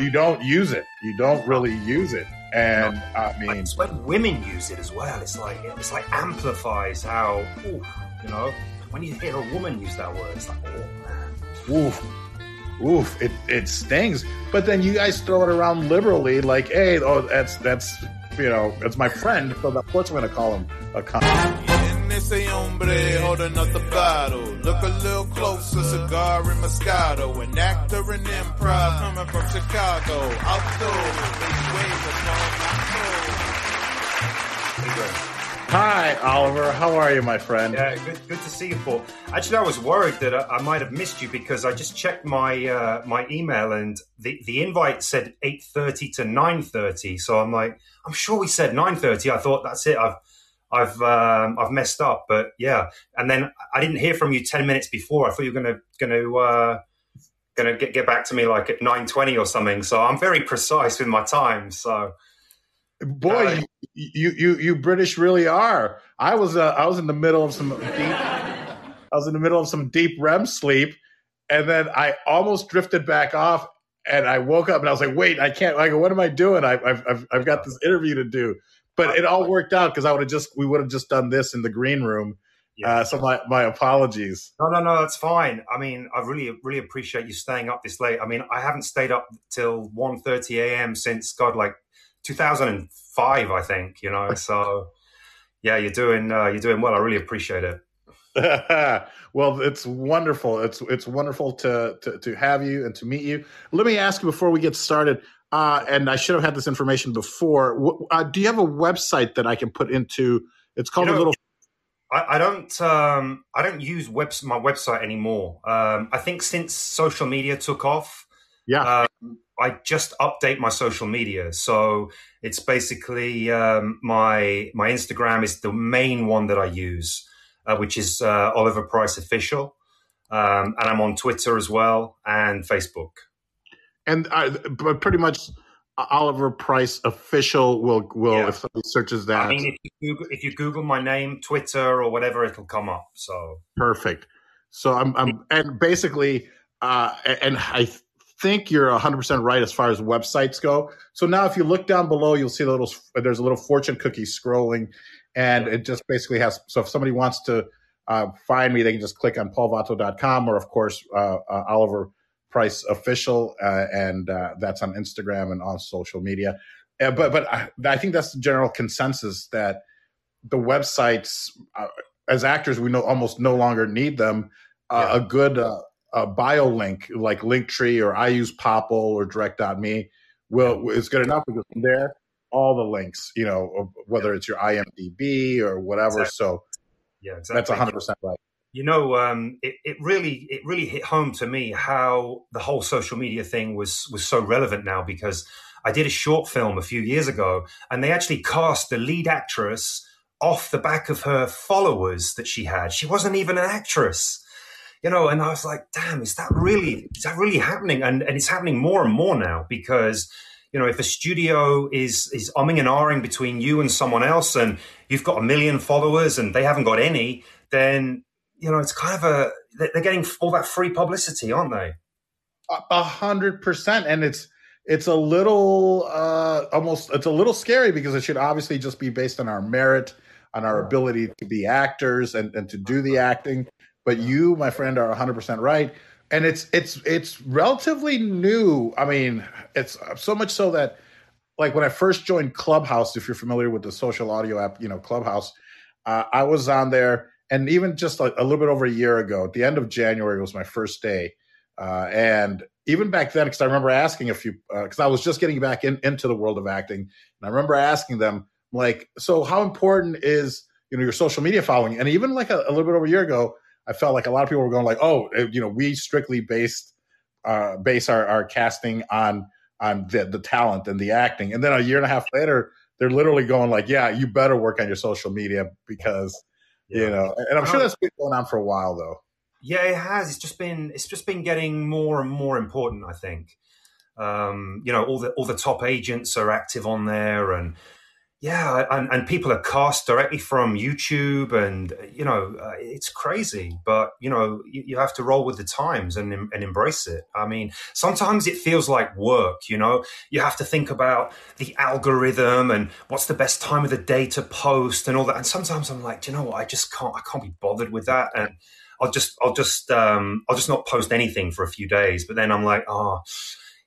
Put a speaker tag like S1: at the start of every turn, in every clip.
S1: you don't use it. You don't really use it. And um, I mean,
S2: it's when women use it as well. It's like it's like amplifies how ooh, you know when you hear a woman use that word. It's like oh man,
S1: oof, oof, it it stings. But then you guys throw it around liberally, like, hey, oh, that's that's you know, that's my friend. So of course I'm going to call him a con. Ese hombre holding up the bottle. Look a little closer, cigar and Moscato. An actor in improv coming from Chicago. Hi, Oliver. How are you, my friend?
S2: Yeah, good, good to see you, Paul. Actually, I was worried that I, I might have missed you because I just checked my uh, my email and the, the invite said eight thirty to nine thirty. So I'm like, I'm sure we said nine thirty. I thought that's it. I've I've um, I've messed up, but yeah. And then I didn't hear from you ten minutes before. I thought you were gonna gonna uh, gonna get get back to me like at nine twenty or something. So I'm very precise with my time. So,
S1: boy, uh, you, you you British really are. I was uh, I was in the middle of some deep. I was in the middle of some deep REM sleep, and then I almost drifted back off. And I woke up and I was like, "Wait, I can't! Like, what am I doing? I, I've, I've I've got this interview to do." But it all worked out because I would have just we would have just done this in the green room. Yeah. Uh, so my, my apologies.
S2: No, no, no, it's fine. I mean, I really, really appreciate you staying up this late. I mean, I haven't stayed up till 1.30 a.m. since God, like 2005, I think. You know, so yeah, you're doing uh, you're doing well. I really appreciate it.
S1: well, it's wonderful. It's it's wonderful to, to to have you and to meet you. Let me ask you before we get started. Uh, and I should have had this information before. Uh, do you have a website that I can put into? It's called you know, a little.
S2: I, I don't. Um, I don't use webs my website anymore. Um, I think since social media took off,
S1: yeah,
S2: um, I just update my social media. So it's basically um, my my Instagram is the main one that I use, uh, which is uh, Oliver Price Official, um, and I'm on Twitter as well and Facebook
S1: and uh, but pretty much Oliver Price official will will yeah. if somebody searches that. I
S2: mean, if you, Google, if you Google my name, Twitter or whatever, it'll come up. So
S1: perfect. So I'm, I'm and basically, uh, and I think you're 100 percent right as far as websites go. So now, if you look down below, you'll see the little there's a little fortune cookie scrolling, and it just basically has. So if somebody wants to uh, find me, they can just click on paulvato.com or, of course, uh, uh Oliver Price Official, uh, and uh, that's on Instagram and on social media. Uh, but but I, I, think that's the general consensus that the websites, uh, as actors, we know almost no longer need them. Uh, yeah. A good a bio link like Linktree or I use Popple or Direct.me will is good enough because from there all the links, you know, whether it's your IMDb or whatever. Exactly. So yeah, exactly. that's hundred percent right.
S2: You know, um, it, it really it really hit home to me how the whole social media thing was was so relevant now because I did a short film a few years ago and they actually cast the lead actress off the back of her followers that she had. She wasn't even an actress, you know. And I was like, damn, is that really is that really happening? And and it's happening more and more now because you know, if a studio is is umming and ahhing between you and someone else, and you've got a million followers and they haven't got any, then you know, it's kind of a they're getting all that free publicity, aren't they?
S1: A hundred percent, and it's it's a little uh, almost it's a little scary because it should obviously just be based on our merit, on our ability to be actors and, and to do the acting. But you, my friend, are 100 percent right, and it's it's it's relatively new. I mean, it's so much so that like when I first joined Clubhouse, if you're familiar with the social audio app, you know Clubhouse, uh, I was on there and even just a, a, little bit over a year ago, at the end of January was my first day, uh, and even back then, because I remember asking a few, because uh, I was just getting back in, into the world of acting, and I remember asking them like, so how important is you know your social media following? And even like a, a little bit over a year ago, I felt like a lot of people were going like, oh, eh, you know, we strictly based uh, base our, our casting on on the, the talent and the acting, and then a year and a half later, they're literally going like, yeah, you better work on your social media because yeah. You know, and I'm sure that's been going on for a while though.
S2: Yeah, it has. It's just been it's just been getting more and more important. I think. Um, you know, all the all the top agents are active on there, and yeah, and, and people are cast directly from YouTube, and you know uh, it's crazy. But you know you, you, have to roll with the times and and embrace it. I mean, sometimes it feels like work. You know, you have to think about the algorithm and what's the best time of the day to post and all that. And sometimes I'm like, do you know what? I just can't. I can't be bothered with that. And I'll just I'll just um, I'll just not post anything for a few days. But then I'm like, oh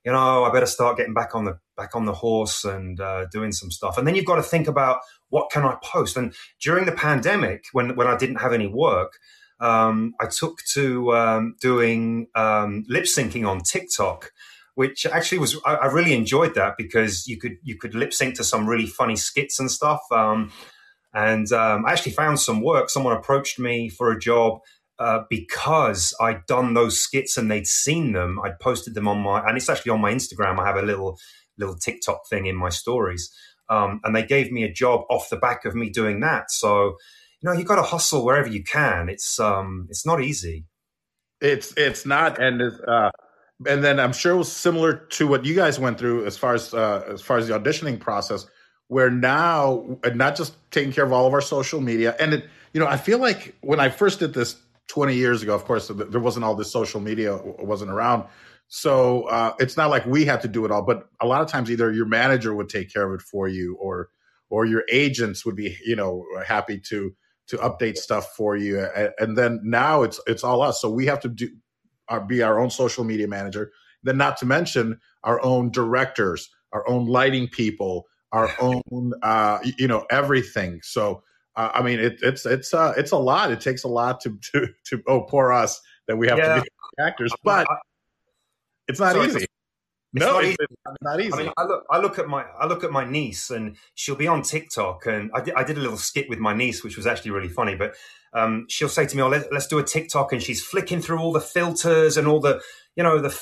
S2: you know, I better start getting back on the back on the horse and uh, doing some stuff. And then you've got to think about what can I post. And during the pandemic, when when I didn't have any work, um, I took to um, doing um, lip syncing on TikTok, which actually was I, I, really enjoyed that because you could you could lip sync to some really funny skits and stuff. Um, and um, I actually found some work. Someone approached me for a job uh, because I'd done those skits and they'd seen them. I'd posted them on my, and it's actually on my Instagram. I have a little little TikTok thing in my stories, um, and they gave me a job off the back of me doing that. So, you know, you got to hustle wherever you can. It's um, it's not easy.
S1: It's it's not, and uh, and then I'm sure it was similar to what you guys went through as far as uh, as far as the auditioning process, where now not just taking care of all of our social media, and it, you know, I feel like when I first did this 20 years ago, of course, there wasn't all this social media wasn't around. So uh, it's not like we had to do it all, but a lot of times either your manager would take care of it for you, or or your agents would be, you know, happy to to update stuff for you. And then now it's it's all us. So we have to do our, be our own social media manager. Then not to mention our own directors, our own lighting people, our own uh, you know everything. So uh, I mean, it, it's it's uh, it's a lot. It takes a lot to to to oh poor us that we have yeah. to be actors, but it's not easy. It's, no, not, it's, easy. not easy.
S2: I mean, I look, I look at my, I look at my niece, and she'll be on TikTok, and I did, I did a little skit with my niece, which was actually really funny. But um, she'll say to me, "Oh, let, us do a TikTok," and she's flicking through all the filters and all the, you know, the.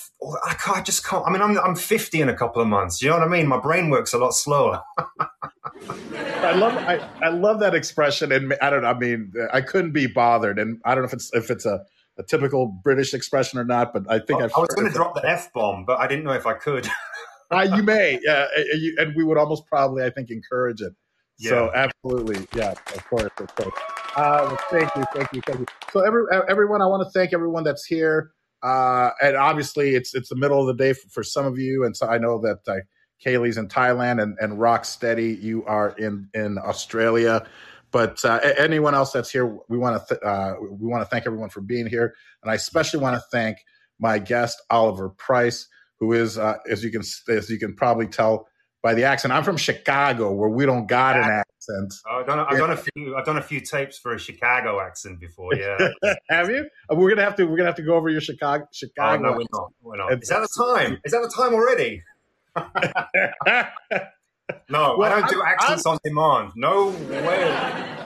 S2: I, can't, I just can't. I mean, I'm I'm 50 in a couple of months. You know what I mean? My brain works a lot slower.
S1: I love I, I love that expression, and I don't. I mean, I couldn't be bothered, and I don't know if it's if it's a, a typical British expression or not, but I think
S2: I was going to drop the f bomb, but I didn't know if I could.
S1: uh, you may, yeah, and we would almost probably, I think, encourage it. Yeah. So absolutely, yeah, of course, of course. Uh, thank you, thank you, thank you. So every, everyone, I want to thank everyone that's here. Uh, and obviously, it's it's the middle of the day for, for some of you, and so I know that I Kaylee's in Thailand and, and Rocksteady, you are in, in Australia. But uh, anyone else that's here, we want to th- uh, we want to thank everyone for being here, and I especially want to thank my guest Oliver Price, who is, uh, as you can as you can probably tell by the accent, I'm from Chicago, where we don't got an accent.
S2: Oh, I've done, a, I've done a few. I've done a few tapes for a Chicago accent before. Yeah,
S1: have you? Uh, we're gonna have to. We're gonna have to go over your Chicago. Chicago.
S2: Oh, no, we're not. We're not. Is that the time? Is that the time already? No, well, I don't do accents I'm, on demand. No way.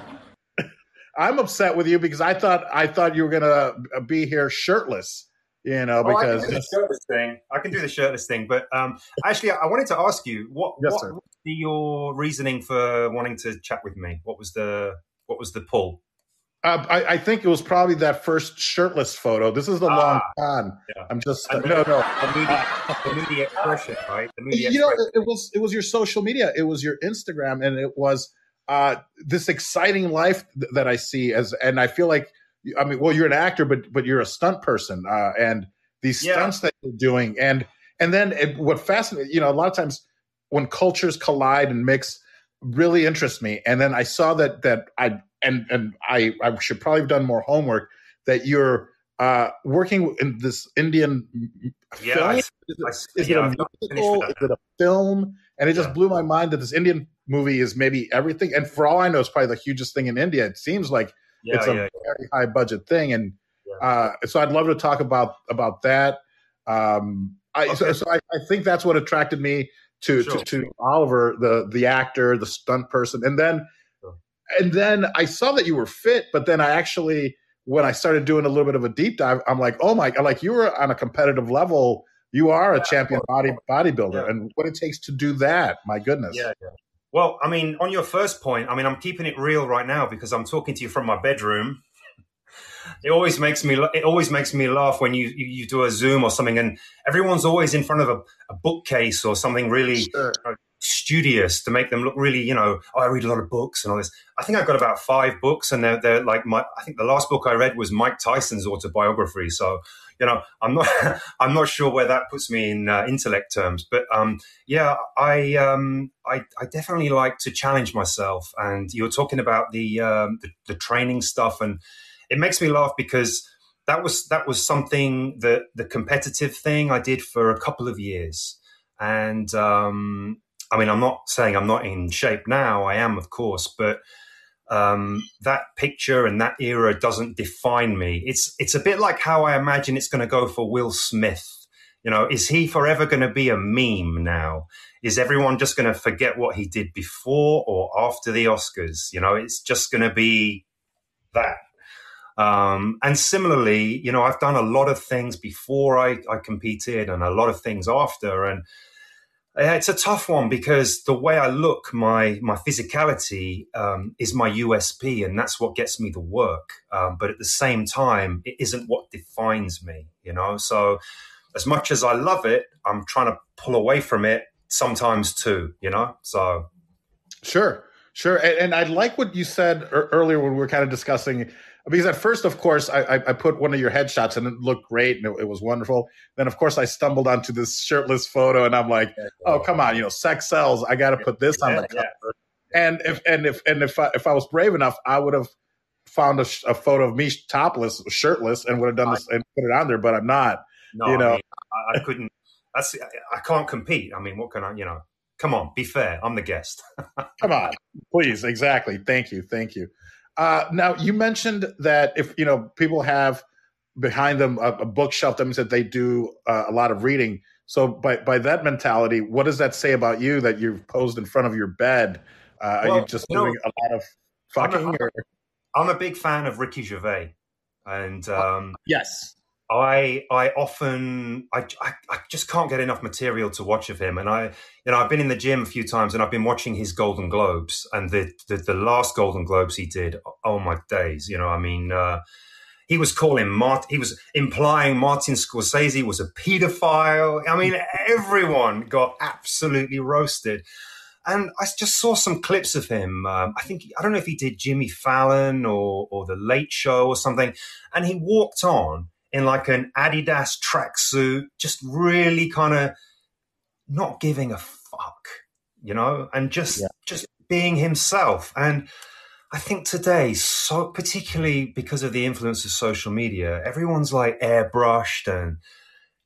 S1: I'm upset with you because I thought I thought you were gonna be here shirtless. You know, oh, because
S2: I can do the shirtless thing. I can do the shirtless thing, but um, actually, I wanted to ask you what yes, what was your reasoning for wanting to chat with me? What was the what was the pull?
S1: Uh, I, I, think it was probably that first shirtless photo. This is the ah, long con. Yeah. I'm just no, no.
S2: The moody, the moody expression, right? The moody
S1: you expression. know, it, it, was it was your social media. It was your Instagram, and it was uh, this exciting life th- that I see as, and I feel like, I mean, well, you're an actor, but but you're a stunt person, uh, and these yeah. stunts that you're doing, and and then it, what fascinates, you know, a lot of times when cultures collide and mix, really interests me. And then I saw that that I and and I I should probably have done more homework that you're uh, working in this Indian
S2: yeah, film. I,
S1: is it, I, is yeah, it a musical? Is it a film? And it just yeah. blew my mind that this Indian movie is maybe everything. And for all I know, it's probably the hugest thing in India. It seems like yeah, it's a very high budget thing. And uh, so I'd love to talk about about that. Um, I, okay. so, so I, I, think that's what attracted me to, sure. to, to Oliver, the the actor, the stunt person, and then and then I saw that you were fit, but then I actually, when I started doing a little bit of a deep dive, I'm like, oh my, like you were on a competitive level. You are a champion body bodybuilder, yeah. and what it takes to do that, my goodness.
S2: Yeah, yeah. Well, I mean, on your first point, I mean, I'm keeping it real right now because I'm talking to you from my bedroom. It always makes me it always makes me laugh when you, you, you do a Zoom or something, and everyone's always in front of a, a bookcase or something really sure studious to make them look really, you know, oh, I read a lot of books and all this. I think I've got about five books, and they're, they're like my. I think the last book I read was Mike Tyson's autobiography. So, you know, I'm not, I'm not sure where that puts me in uh, intellect terms, but um, yeah, I, um, I, I definitely like to challenge myself. And you're talking about the, um, the, the training stuff, and it makes me laugh because that was that was something that the competitive thing I did for a couple of years, and um, I mean I'm not saying I'm not in shape now. I am, of course, but um, that picture and that era doesn't define me. It's it's a bit like how I imagine it's going to go for Will Smith. You know, is he forever going to be a meme now? Is everyone just going to forget what he did before or after the Oscars? You know, it's just going to be that. Um, and similarly, you know, I've done a lot of things before I, I competed and a lot of things after. And it's a tough one because the way I look, my my physicality um, is my USP, and that's what gets me the work. Um, but at the same time, it isn't what defines me. You know, so as much as I love it, I'm trying to pull away from it sometimes too. You know, so
S1: sure, sure. And, and I like what you said earlier when we were kind of discussing because at first, of course, I, I, put one of your headshots and it looked great and it, it, was wonderful. Then, of course, I stumbled onto this shirtless photo and I'm like, oh, come on, you know, sex sells. I got to put this on the cover. And if and if and if I, if I was brave enough, I would have found a, a, photo of me topless, shirtless, and would have done this and put it on there. But I'm not. No, you know, I,
S2: mean, I, I couldn't. That's I can't compete. I mean, what can I? You know, come on, be fair. I'm the guest.
S1: come on, please. Exactly. Thank you. Thank you. Uh, now you mentioned that if you know people have behind them a, a bookshelf, that means that they do uh, a lot of reading. So by by that mentality, what does that say about you that you've posed in front of your bed? Uh, well, are you just you doing know, a lot of fucking?
S2: I'm a, I'm a big fan of Ricky Gervais, and um,
S1: yes,
S2: I I often I, I, I just can't get enough material to watch of him, and I you know I've been in the gym a few times, and I've been watching his Golden Globes, and the the, the last Golden Globes he did. Oh my days! You know, I mean, uh, he was calling Mart, he was implying Martin Scorsese was a pedophile. I mean, everyone got absolutely roasted. And I just saw some clips of him. Um, I think I don't know if he did Jimmy Fallon or or the Late Show or something, and he walked on in like an Adidas tracksuit, just really kind of not giving a fuck, you know, and just yeah. just being himself. And I think today, so particularly because of the influence of social media, everyone's like airbrushed and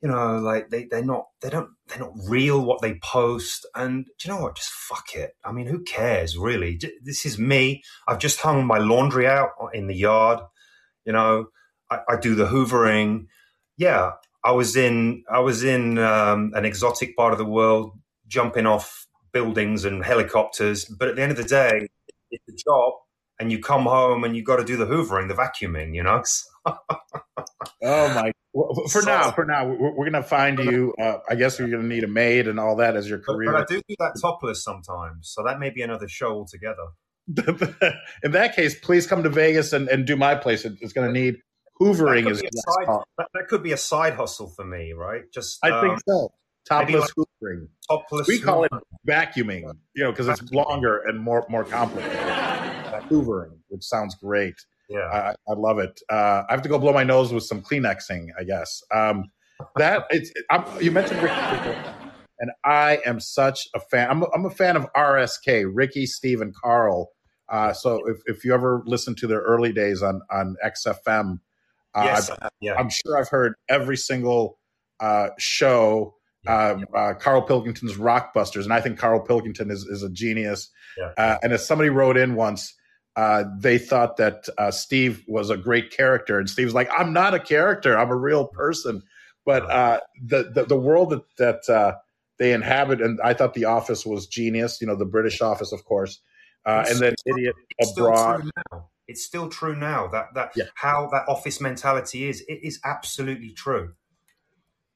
S2: you know, like they they're not they don't they're not real what they post. And do you know what? Just fuck it. I mean, who cares really? This is me. I've just hung my laundry out in the yard. You know, I, I do the hoovering. Yeah, I was in I was in um, an exotic part of the world, jumping off buildings and helicopters. But at the end of the day, it's a job, and you come home and you got to do the hoovering, the vacuuming. You know.
S1: oh my! for so, now, for now, we're, we're gonna find you. Uh, I guess we're gonna need a maid and all that as your career.
S2: But, but I do do that topless sometimes, so that may be another show altogether.
S1: in that case, please come to Vegas and, and do my place. It's going to need hoovering is
S2: side, that, that, could be a side hustle for me, right? Just
S1: I um, think so. Topless like hoovering. Topless. We call it vacuuming, you know, because it's longer and more more complicated. hoovering, which sounds great.
S2: Yeah,
S1: I, I love it. Uh, I have to go blow my nose with some Kleenexing, I guess. Um, that it's I'm, you mentioned Ricky, and I am such a fan. I'm a, I'm a fan of RSK, Ricky, Steve, and Carl. Uh, so if, if you ever listen to their early days on on XFM, uh, yes, yeah. I'm sure I've heard every single uh, show. Yeah, yeah. Uh, Carl Pilkington's Rockbusters, and I think Carl Pilkington is is a genius. Uh, and as somebody wrote in once, uh, they thought that Steve was a great character, and Steve's like, "I'm not a character. I'm a real person." But the, the, the world that that they inhabit, and I thought The Office was genius. You know, the British Office, of course, and then Idiot Abroad.
S2: It's still true now that that yeah. how that office mentality is. It is absolutely true.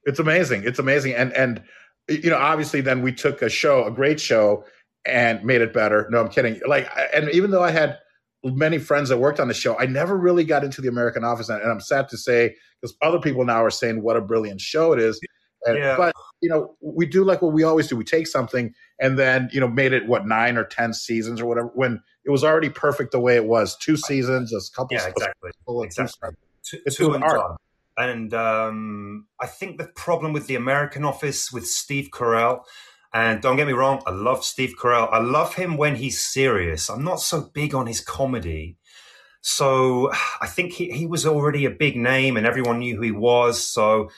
S1: It's amazing. It's amazing. And and you know, obviously, then we took a show, a great show, and made it better. No, I'm kidding. Like, and even though I had many friends that worked on the show, I never really got into the American Office, and I'm sad to say because other people now are saying what a brilliant show it is. And,
S2: Yeah.
S1: But you know, we do like what we always do. We take something and then you know made it what nine or ten seasons or whatever when it was already perfect the way it was. Two seasons, a couple.
S2: Yeah, exactly. Exactly. Two,
S1: It's
S2: two
S1: doing
S2: and
S1: art.
S2: done. And um, I think the problem with the American Office with Steve Carell, and don't get me wrong, I love Steve Carell. I love him when he's serious. I'm not so big on his comedy. So I think he, he was already a big name and everyone knew who he was. So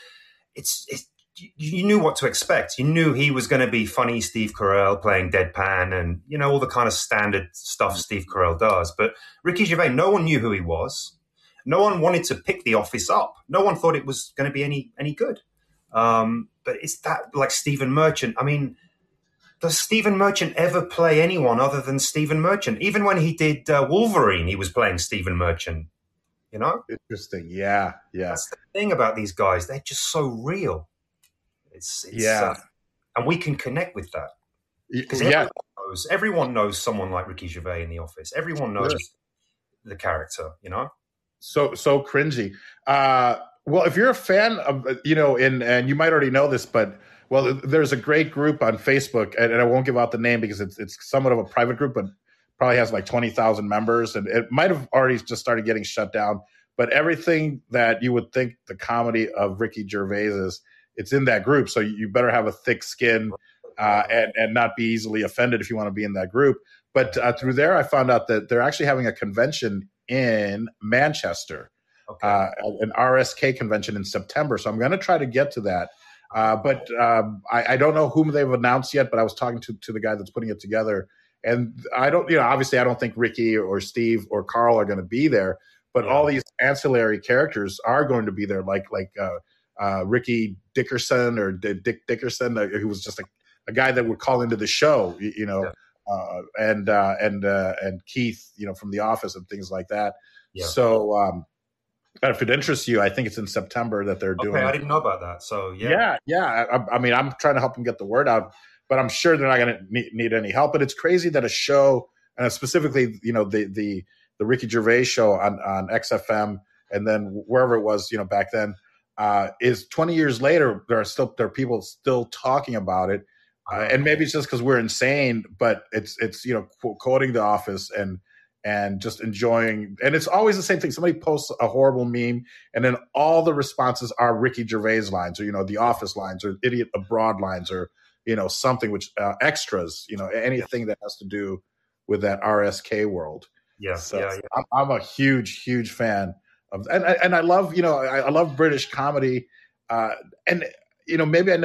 S2: it's, it's you- knew what to expect. You knew he was going to be funny Steve Carell playing deadpan and, you know, all the kind of standard stuff Steve Carell does. But Ricky Gervais, no one knew who he was. No one wanted to pick the office up. No one thought it was going to be any any good. Um, but it's that like Stephen Merchant. I mean, does Stephen Merchant ever play anyone other than Stephen Merchant? Even when he did uh, Wolverine, he was playing Stephen Merchant. You know,
S1: Interesting. Yeah. Yeah.
S2: that's the thing about these guys; they're just so real. It's, it's
S1: Yeah.
S2: uh, and we can connect with that because
S1: Yeah.
S2: everyone knows everyone knows someone like Ricky Gervais in the office. Everyone knows the character. You know.
S1: so so cringy. Uh, well, if you're a fan of you know, and and you might already know this, but well, there's a great group on Facebook, and, and I won't give out the name because it's it's somewhat of a private group, but probably has like twenty thousand members, and it might have already just started getting shut down. But everything that you would think the comedy of Ricky Gervais is, it's in that group. So you better have a thick skin uh, and and not be easily offended if you want to be in that group. But uh, through there, I found out that they're actually having a convention in Manchester,
S2: Okay.
S1: uh, an RSK convention in September. So I'm going to try to get to that. Uh, but um, I, I don't know whom they've announced yet. But I was talking to to the guy that's putting it together, and I don't, you know, obviously I don't think Ricky or Steve or Carl are going to be there. But
S2: Yeah.
S1: all these ancillary characters are going to be there, like like uh, Ricky Dickerson or D- Dick Dickerson, uh, who was just a, a guy that would call into the show, you, you know,
S2: Yeah.
S1: uh, and uh, and uh, and Keith, you know, from The Office and things like that.
S2: Yeah.
S1: So um, if it interests you, I think it's in September that they're doing.
S2: okay, I didn't know about that. So yeah,
S1: Yeah, yeah. I, I mean, I'm trying to help them get the word out, but I'm sure they're not going to need, need any help. But it's crazy that a show, and specifically, you know, the the the Ricky Gervais show on on XFM, and then wherever it was, you know, back then, uh, is 20 years later. There are still there are people still talking about it, uh, and maybe it's just because we're insane, but it's it's you know qu- quoting The Office and and just enjoying. And it's always the same thing. Somebody posts a horrible meme, and then all the responses are Ricky Gervais lines, or you know, The Office lines, or Idiot Abroad lines, or you know, something which uh, extras. You know, anything that has to do with that RSK world.
S2: yeah,
S1: So
S2: yeah, yeah.
S1: I'm, I'm a huge, huge fan of, and and I love you know I, I love British comedy, uh, and you know maybe I,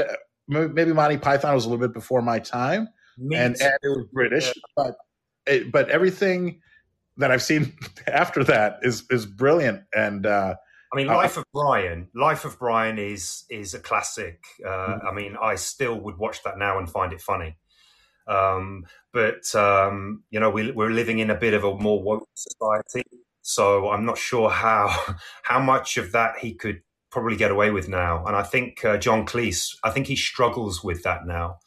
S1: maybe Monty Python was a little bit before my time,
S2: Me
S1: and,
S2: too.
S1: and it was British, but it, but everything that I've seen after that is is brilliant, and uh,
S2: I mean,
S1: Uh,
S2: Life of Brian. Life of Brian is is a classic. Uh,
S1: Mhm.
S2: I mean, I still would watch that now and find it funny. Um, but um, you know, we, we're living in a bit of a more woke society, so I'm not sure how how much of that he could probably get away with now. And I think uh, John Cleese, I think he struggles with that now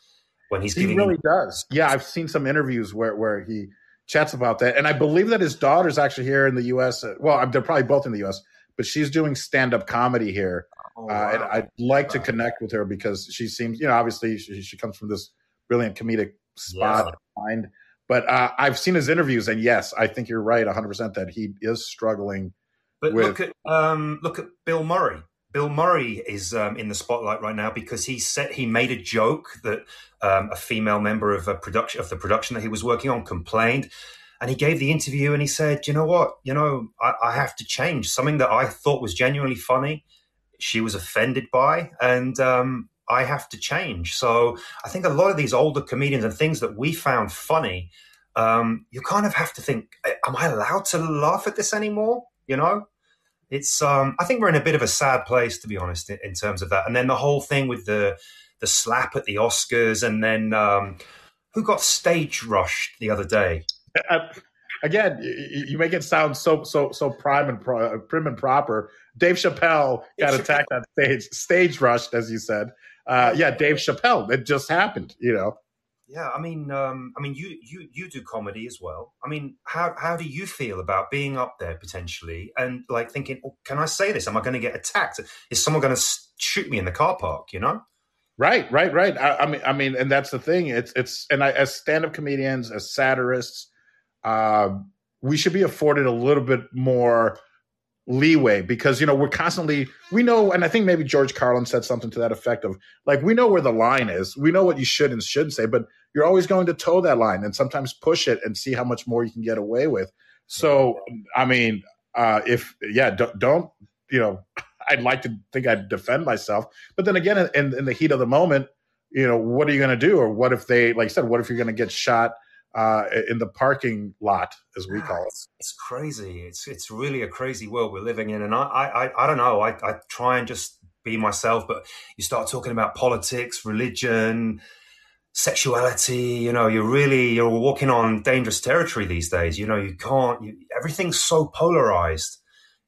S2: when he's
S1: he
S2: giving.
S1: really does. Yeah, I've seen some interviews where where he chats about that, and I believe that his daughter's actually here in the U.S. uh, Well, they're probably both in the U.S., but she's doing stand up comedy here.
S2: Oh,
S1: Uh, and. I'd like to connect with her because she seems, you know, obviously she, she comes from this brilliant comedic spot
S2: Yeah.
S1: mind. But uh, I've seen his interviews, and yes, I think you're right, 100 percent that he is struggling.
S2: But
S1: with-
S2: look at um, look at Bill Murray. Bill Murray is um, in the spotlight right now because he said he made a joke that um, a female member of a production of the production that he was working on complained, and he gave the interview and he said, "You know what? You know, I, I have to change something that I thought was genuinely funny. She was offended by, and um, I have to change." So I think a lot of these older comedians and things that we found funny, um, you kind of have to think, "Am I allowed to laugh at this anymore?" You know it's um i think we're in a bit of a sad place to be honest in, in terms of that and then the whole thing with the the slap at the oscars and then um who got stage rushed the other day
S1: Uh, Again, you, make it sound so so so prime and pro, prim and proper. Dave Chappelle got attacked on stage, stage rushed, as you said. Uh, yeah, Dave Chappelle. It just happened, you know.
S2: yeah i mean um i mean you you you do comedy as well i mean how how do you feel about being up there potentially and like thinking oh, can i say this am i going to get attacked is someone going to shoot me in the car park you know
S1: Right, right, right. I, I, mean, I mean, and that's the thing. It's it's and I, as stand-up comedians, as satirists, uh, we should be afforded a little bit more leeway because you know we're constantly we know and i think maybe george carlin said something to that effect of like we know where the line is. We know what you should and shouldn't say but you're always going to toe that line and sometimes push it and see how much more you can get away with. So i mean uh if yeah don't, don't you know i'd like to think i'd defend myself but then again in, in the heat of the moment you know what are you going to do? Or what if they like i said what if you're going to get shot uh, in the parking lot, as we call it.
S2: It's, it's, crazy. It's it's really a crazy world we're living in, and I I, I don't know. I, I try and just be myself, but you start talking about politics, religion, sexuality. You know, you're really you're walking on dangerous territory these days. You know, you can't. You, everything's so polarized.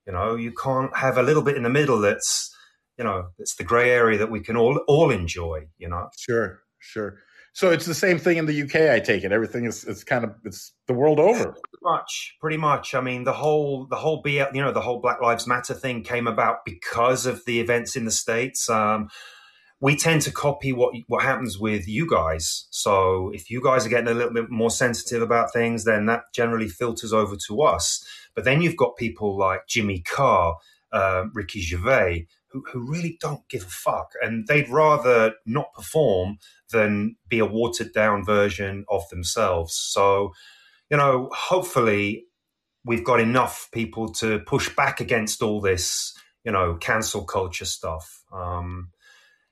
S2: You know, you can't have a little bit in the middle that's you know it's the gray area that we can all all enjoy. You know,
S1: sure, sure. So it's the same thing in the UK. I take it. Everything is it's kind of it's the world over.
S2: Pretty much, pretty much. I mean, the whole the whole BL, you know, the whole Black Lives Matter thing came about because of the events in the states. Um, we tend to copy what what happens with you guys. So if you guys are getting a little bit more sensitive about things, then that generally filters over to us. But then you've got people like Jimmy Carr, uh, Ricky Gervais, who, who really don't give a fuck, and they'd rather not perform than be a watered down version of themselves. So, you know, hopefully we've got enough people to push back against all this, you know, cancel culture stuff. Um,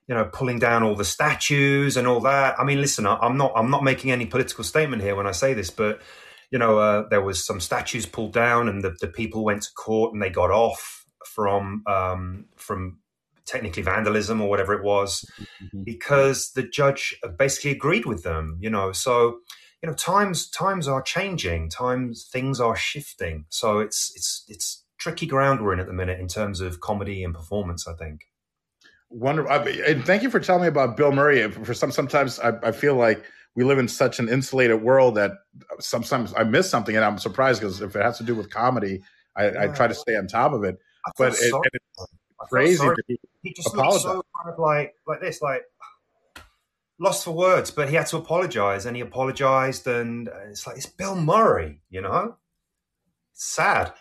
S2: you know, pulling down all the statues and all that. I mean, listen, I'm not I'm not making any political statement here when I say this, but you know, uh, there was some statues pulled down, and the, the people went to court and they got off from um, from technically vandalism or whatever it was, mm-hmm. because the judge basically agreed with them. You know, so you know times times are changing, times things are shifting. So it's it's it's tricky ground we're in at the minute in terms of comedy and performance. I think.
S1: Wonderful, and thank you for telling me about Bill Murray. For some, sometimes I, I feel like we live in such an insulated world that sometimes I miss something, and I'm surprised because if it has to do with comedy, I, yeah. I try to stay on top of it. But it, it's crazy
S2: he just looked so kind of like like this, like lost for words. But he had to apologize, and he apologized, and it's like it's Bill Murray, you know. It's sad.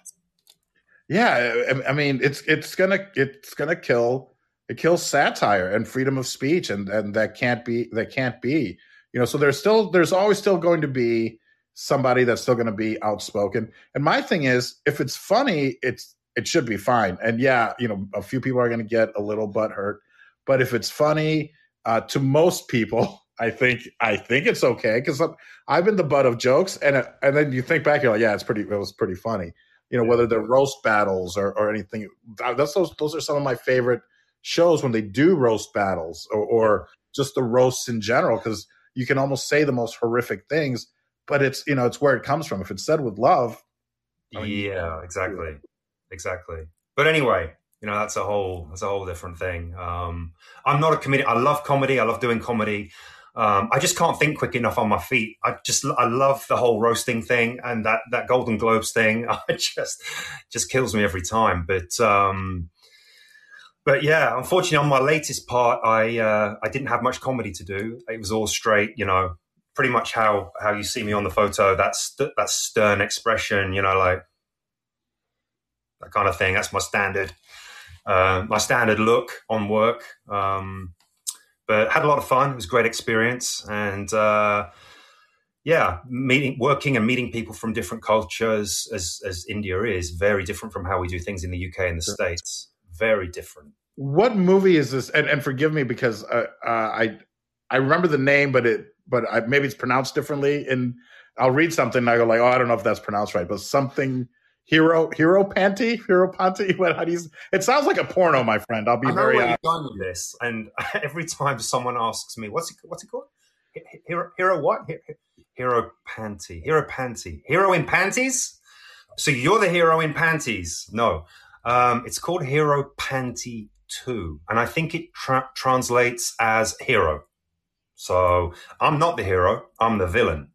S1: Yeah, I mean, it's it's gonna it's gonna kill it kills satire and freedom of speech, and and that can't be that can't be. You know, so there's still there's always still going to be somebody that's still going to be outspoken. And my thing is, if it's funny, it's it should be fine. And yeah, you know, a few people are going to get a little butt hurt, but if it's funny uh, to most people, I think I think it's okay because I've been the butt of jokes, and uh, and then you think back, you're like, yeah, it's pretty, it was pretty funny. You know, whether they're roast battles or, or anything. That's those those are some of my favorite shows when they do roast battles or, or just the roasts in general because you can almost say the most horrific things, but it's you know it's where it comes from. If it's said with love,
S2: I mean, yeah, exactly exactly. But anyway, you know that's a whole that's a whole different thing. Um, I'm not a comedian. I love comedy. I love doing comedy. Um, I just can't think quick enough on my feet. I just I love the whole roasting thing and that that Golden Globes thing. I just just kills me every time. But um, but yeah, unfortunately, on my latest part, I uh, I didn't have much comedy to do. It was all straight, you know, pretty much how how you see me on the photo. That's that stern expression, you know, like that kind of thing. That's my standard, uh, my standard look on work. Um, but had a lot of fun. It was a great experience, and uh, yeah, meeting, working, and meeting people from different cultures, as as India is, very different from how we do things in the UK and the sure. states. Very different.
S1: What movie is this? And, and forgive me because uh, uh, I I remember the name, but it but I, maybe it's pronounced differently. And I'll read something and I go like, oh, I don't know if that's pronounced right, but something Hero Heropanti Hero Panty. What? How do you? It sounds like a porno, my friend. I'll be very.
S2: You're going with this, and every time someone asks me, "What's it? What's it called?" Hero Hero what? Hero Panty. Heropanti. Hero in panties. So you're the hero in panties? No, um, it's called Heropanti Two, and I think it tra- translates as hero. So I'm not the hero. I'm the villain.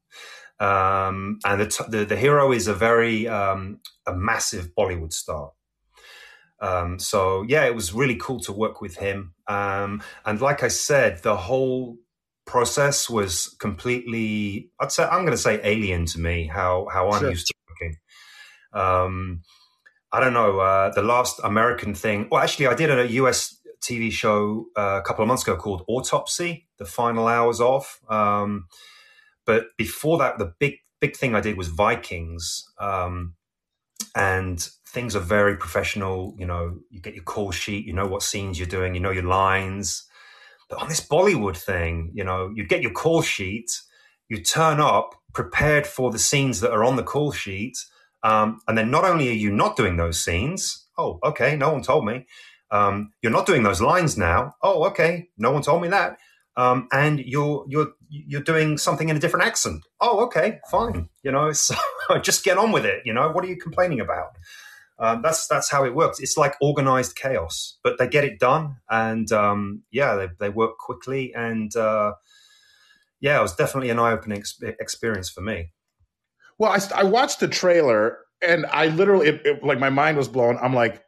S2: Um, and the, the, the hero is a very um, a massive Bollywood star. Um, so yeah, it was really cool to work with him. Um, and like I said, the whole process was completely, I'd say, I'm going to say alien to me, how, how I'm sure. used to working. Um, I don't know, uh, the last American thing, well, actually I did a US TV show uh, a couple of months ago called Autopsy, the final hours of. But before that, the big, big thing I did was Vikings. Um, and things are very professional. You know, you get your call sheet, you know what scenes you're doing, you know your lines. But on this Bollywood thing, you know, you get your call sheet, you turn up prepared for the scenes that are on the call sheet. Um, and then not only are you not doing those scenes, oh, okay, no one told me. Um, you're not doing those lines now. Oh, okay, no one told me that. Um, and you're you're you're doing something in a different accent. Oh, okay, fine. You know, so just get on with it. You know, what are you complaining about? Um, that's that's how it works. It's like organized chaos, but they get it done, and um, yeah, they, they work quickly, and uh, yeah, it was definitely an eye opening ex- experience for me.
S1: Well, I, I watched the trailer, and I literally it, it, like my mind was blown. I'm like,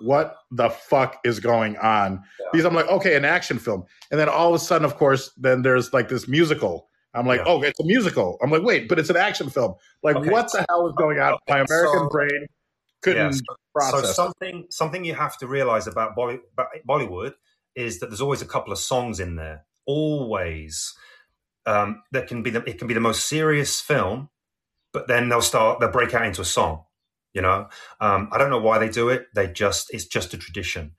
S1: what the fuck is going on? Yeah. Because I'm like, okay, an action film, and then all of a sudden, of course, then there's like this musical. I'm like, yeah. oh, it's a musical. I'm like, wait, but it's an action film. Like, okay. what the hell is going on? My American so, brain couldn't yeah, so, process.
S2: So something something you have to realize about Bollywood is that there's always a couple of songs in there. Always, um, that can be the, it can be the most serious film, but then they'll start they'll break out into a song. You know, um, I don't know why they do it. They just it's just a tradition.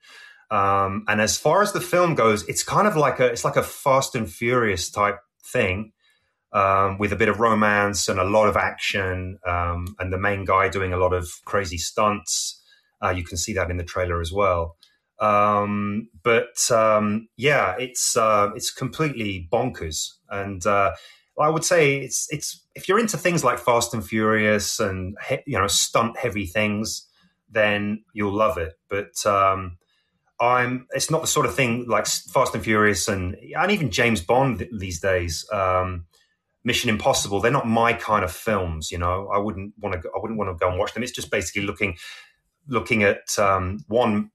S2: Um, and as far as the film goes, it's kind of like a it's like a Fast and Furious type thing um, with a bit of romance and a lot of action, um, and the main guy doing a lot of crazy stunts. Uh, you can see that in the trailer as well. Um, but um, yeah, it's uh, it's completely bonkers, and uh, I would say it's it's if you're into things like Fast and Furious and you know stunt heavy things, then you'll love it. But um, I'm it's not the sort of thing like Fast and Furious and and even James Bond these days. Um, Mission Impossible, they're not my kind of films. You know, I wouldn't want to. I wouldn't want to go and watch them. It's just basically looking, looking at um, one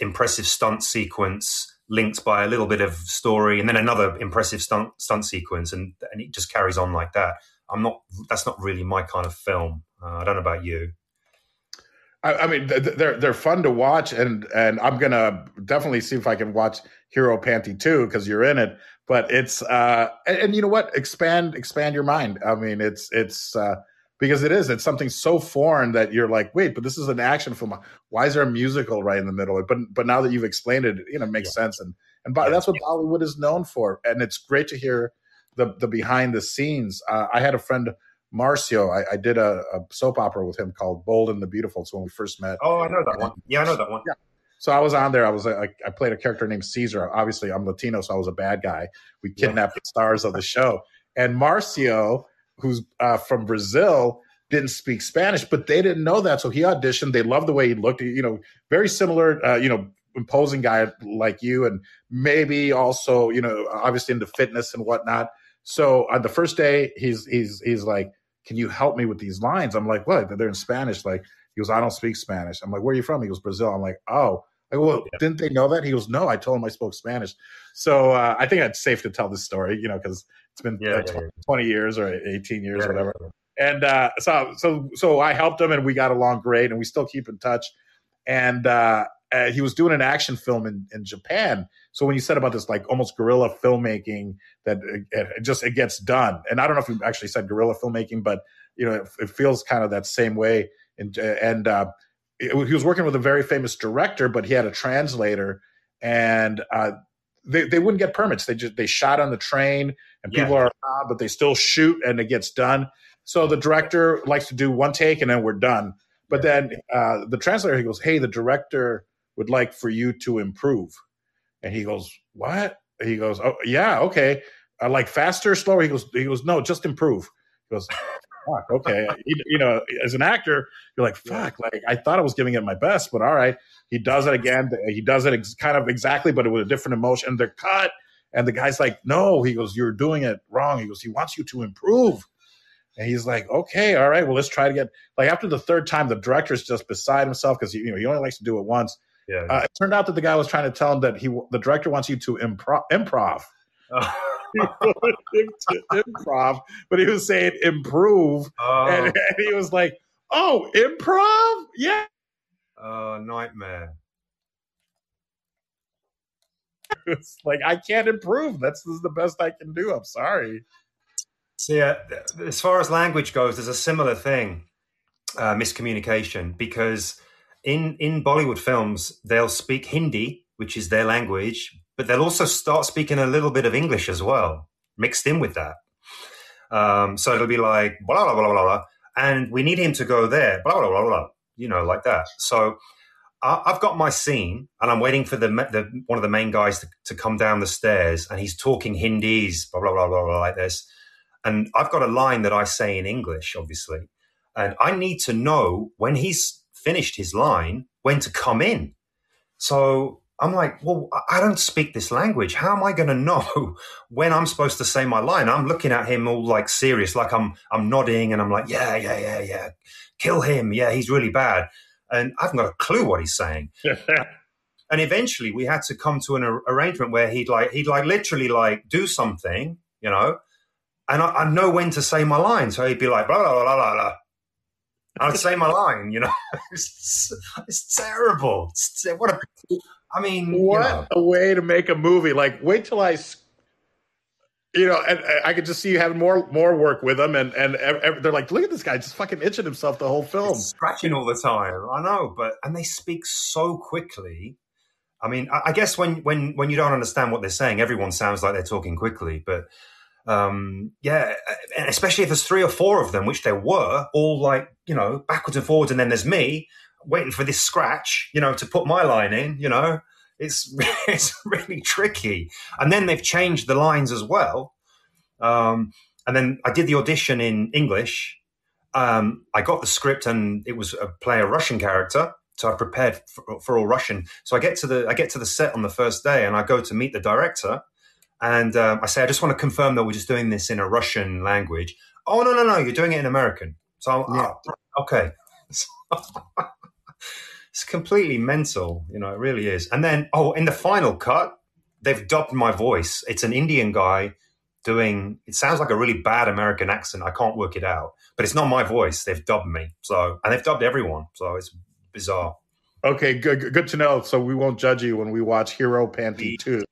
S2: impressive stunt sequence linked by a little bit of story, and then another impressive stunt stunt sequence, and and it just carries on like that. I'm not. That's not really my kind of film. Uh, I don't know about you.
S1: I, I mean, they're they're fun to watch, and and I'm gonna definitely see if I can watch Heropanti too because you're in it but it's uh and, and, you know what expand expand your mind i mean it's it's uh because it is it's something so foreign that you're like wait but this is an action film why is there a musical right in the middle but but now that you've explained it you know it makes yeah. sense and and yeah. that's what bollywood is known for and it's great to hear the the behind the scenes uh, i had a friend marcio i, I did a, a, soap opera with him called bold and the beautiful it's when we first met
S2: oh i know that one yeah i know that one
S1: yeah so I was on there. I was like, I played a character named Caesar. Obviously, I'm Latino, so I was a bad guy. We kidnapped yeah. the stars of the show. And Marcio, who's uh, from Brazil, didn't speak Spanish, but they didn't know that. So he auditioned. They loved the way he looked. You know, very similar. Uh, you know, imposing guy like you, and maybe also, you know, obviously into fitness and whatnot. So on the first day, he's he's he's like, "Can you help me with these lines?" I'm like, "What?" They're in Spanish. Like he goes, "I don't speak Spanish." I'm like, "Where are you from?" He goes, "Brazil." I'm like, "Oh." I go, well, yeah. didn't they know that? He goes, no, I told him I spoke Spanish. So uh, I think it's safe to tell this story, you know, because it's been yeah, uh, 20, yeah, 20, years or 18 years or whatever. And uh, so, so, so I helped him and we got along great and we still keep in touch. And uh, uh, he was doing an action film in, in Japan. So when you said about this, like almost guerrilla filmmaking, that it, it just it gets done. And I don't know if you actually said guerrilla filmmaking, but you know, it, it feels kind of that same way. And and uh, he was working with a very famous director, but he had a translator, and uh, they they wouldn't get permits. They just they shot on the train, and people yeah. are but they still shoot, and it gets done. So the director likes to do one take, and then we're done. But then uh, the translator he goes, "Hey, the director would like for you to improve," and he goes, "What?" He goes, "Oh yeah, okay." Uh, like faster, slower. He goes, he goes, no, just improve. He goes, fuck, okay. you, you, know, as an actor, you're like, fuck, like I thought I was giving it my best, but all right. He does it again. He does it ex- kind of exactly, but with a different emotion. They're cut. And the guy's like, no, he goes, you're doing it wrong. He goes, he wants you to improve. And he's like, okay, all right, well, let's try to get like after the third time, the director's just beside himself because you know he only likes to do it once.
S2: Yeah.
S1: Uh, it turned out that the guy was trying to tell him that he, the director wants you to improv. improv. To improv, but he was saying improve,
S2: oh,
S1: and, and he was like, "Oh, improv, yeah."
S2: Oh, nightmare.
S1: It's like I can't improve. That's this is the best I can do. I'm sorry.
S2: So yeah, as far as language goes, there's a similar thing, uh, miscommunication, because in in Bollywood films they'll speak Hindi, which is their language, but they'll also start speaking a little bit of English as well, mixed in with that. Um, so it'll be like blah blah blah blah blah, and we need him to go there, blah blah blah blah, you know, like that. So I've got my scene, and I'm waiting for the, the one of the main guys to, to come down the stairs, and he's talking Hindis, blah blah blah blah blah, like this. And I've got a line that I say in English, obviously, and I need to know when he's finished his line when to come in. So I'm like, well, I- don't speak this language. How am I going to know when I'm supposed to say my line? I'm looking at him all like serious, like I'm I'm nodding, and I'm like, yeah, yeah, yeah, yeah, kill him. Yeah, he's really bad, and I haven't got a clue what he's saying. And eventually we had to come to an ar- arrangement where he'd like he'd like literally like do something you know? And I, I know when to say my line. So he'd be like blah blah blah blah blah. I'd say my line you know? It's, it's terrible. It's, what a I mean you
S1: what
S2: know.
S1: a way to make a movie! Like, wait till I, you know, and and I could just see you having more more work with them, and and ev- they're like, look at this guy just fucking itching himself the whole film.
S2: It's scratching all the time. I know, but and they speak so quickly. I mean, I, I guess when when when you don't understand what they're saying, everyone sounds like they're talking quickly. But um, yeah, especially if there's three or four of them, which there were, all like you know backwards and forwards, and then there's me waiting for this scratch, you know, to put my line in. You know, it's it's really tricky. And then they've changed the lines as well. Um, and then I did the audition in English um, I got the script and it was a play a Russian character. So I prepared for, for all Russian. So I get to the I get to the set on the first day and I go to meet the director, and um, I say I just want to confirm that we're just doing this in a Russian language. Oh no no no, you're doing it in American. So I'm,
S1: Yeah.
S2: oh, okay. it's completely mental, you know. It really is. And then oh, in the final cut, they've dubbed my voice. It's an Indian guy doing. It sounds like a really bad American accent. I can't work it out but it's not my voice. They've dubbed me, so and they've dubbed everyone, so it's bizarre.
S1: Okay, good good- to know. So we won't judge you when we watch Heropanti two,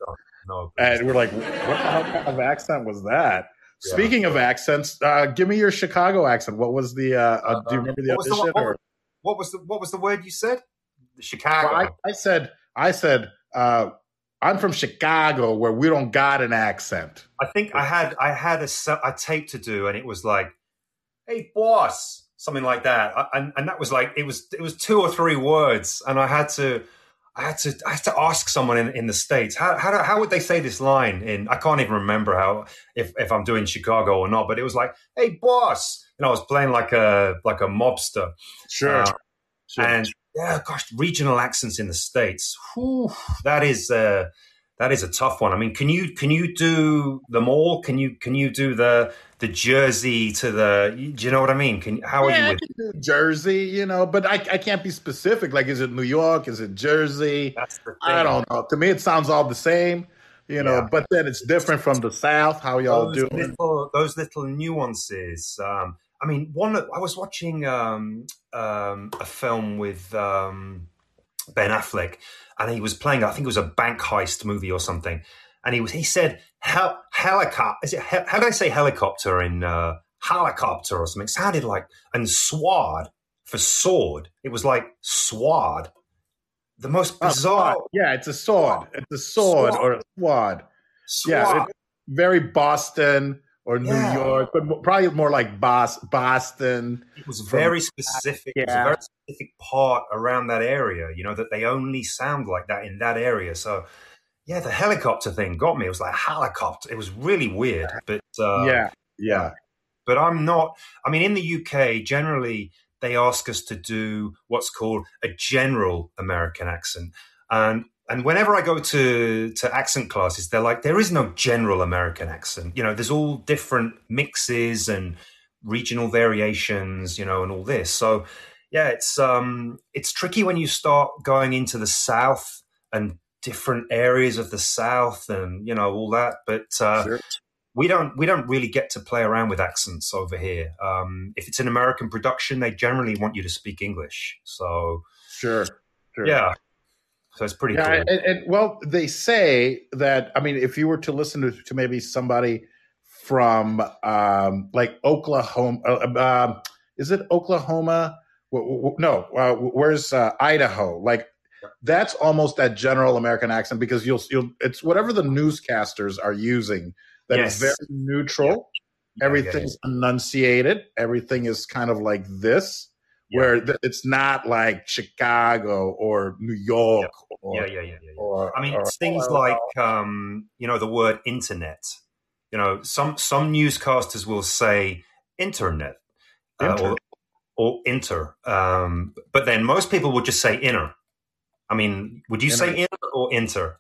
S2: No,
S1: and we're like, what the hell kind of accent was that?
S2: Yeah.
S1: Speaking of accents, uh, give me your Chicago accent. What was the? Uh, uh, do you remember the
S2: was the, what,
S1: or-
S2: what was the what was the word you said? Chicago.
S1: Well, I, I said, I said, uh, I'm from Chicago, where we don't got an accent.
S2: I think I had I had a, a tape to do, and it was like, "Hey, boss," something like that, I, and and that was like it was it was two or three words, and I had to. I had to I had to ask someone in, in the states how how, do, how would they say this line in I can't even remember how if, if I'm doing Chicago or not but it was like hey boss and I was playing like a like a mobster
S1: Sure.
S2: Uh, and yeah, gosh, regional accents in the states. Whew, that is uh, that is a tough one. I mean, can you can you do them all? Can you can you do the the Jersey to the? Do you know what I mean? Can how are
S1: yeah,
S2: you
S1: I
S2: with?
S1: can do Jersey, you know, but I, I can't be specific. Like, is it New York? Is it Jersey?
S2: That's the thing.
S1: I don't know. To me, it sounds all the same, you know.
S2: Yeah.
S1: But then it's different from the South. How y'all
S2: little those little nuances. Um, I mean, one I was watching um, um, a film with um, Ben Affleck, and he was playing. I think it was a bank heist movie or something. And he was he said hel- helicopter. Is it he- how do I say helicopter in uh, helicopter or something? It sounded like and sword for sword. It was like sword. The most
S1: Oh,
S2: bizarre
S1: sword. Yeah, it's a sword. It's a sword or a sword.
S2: sword.
S1: Yeah, very Boston or New
S2: Yeah.
S1: York, but probably more like Bos- Boston.
S2: It was
S1: from-
S2: very specific. It was a very specific part around that area, you know, that they only sound like that in that area. So, yeah, the helicopter thing got me. It was like helicopter. It was really weird, but uh,
S1: yeah, yeah.
S2: But I'm not. I mean, in the UK, generally they ask us to do what's called a general American accent, and and whenever I go to to accent classes, they're like, there is no general American accent. You know, there's all different mixes and regional variations. You know, and all this. So. yeah, it's um, it's tricky when you start going into the South and different areas of the South and you know all that. But uh, sure. we don't we don't really get to play around with accents over here. Um, if it's an American production, they generally want you to speak English. So
S1: sure, sure.
S2: yeah. So it's pretty yeah,
S1: cool. And, and, well, they say that. I mean, if you were to listen to, to maybe somebody from um, like Oklahoma, uh, uh, is it Oklahoma? No, uh, where's uh, Idaho? Like that's almost that general American accent because you'll you'll it's whatever the newscasters are using that yes. is very neutral. Yeah. Everything's yeah, yeah, enunciated. Everything is kind of like this, where th- it's not like Chicago or New York.
S2: Or, yeah, yeah, yeah, yeah. Or, I mean, or, it's things like um, you know the word internet. You know, some some newscasters will say internet, uh, or, or inter, um, but then most people would just say inner. I mean, would you say inner or inter?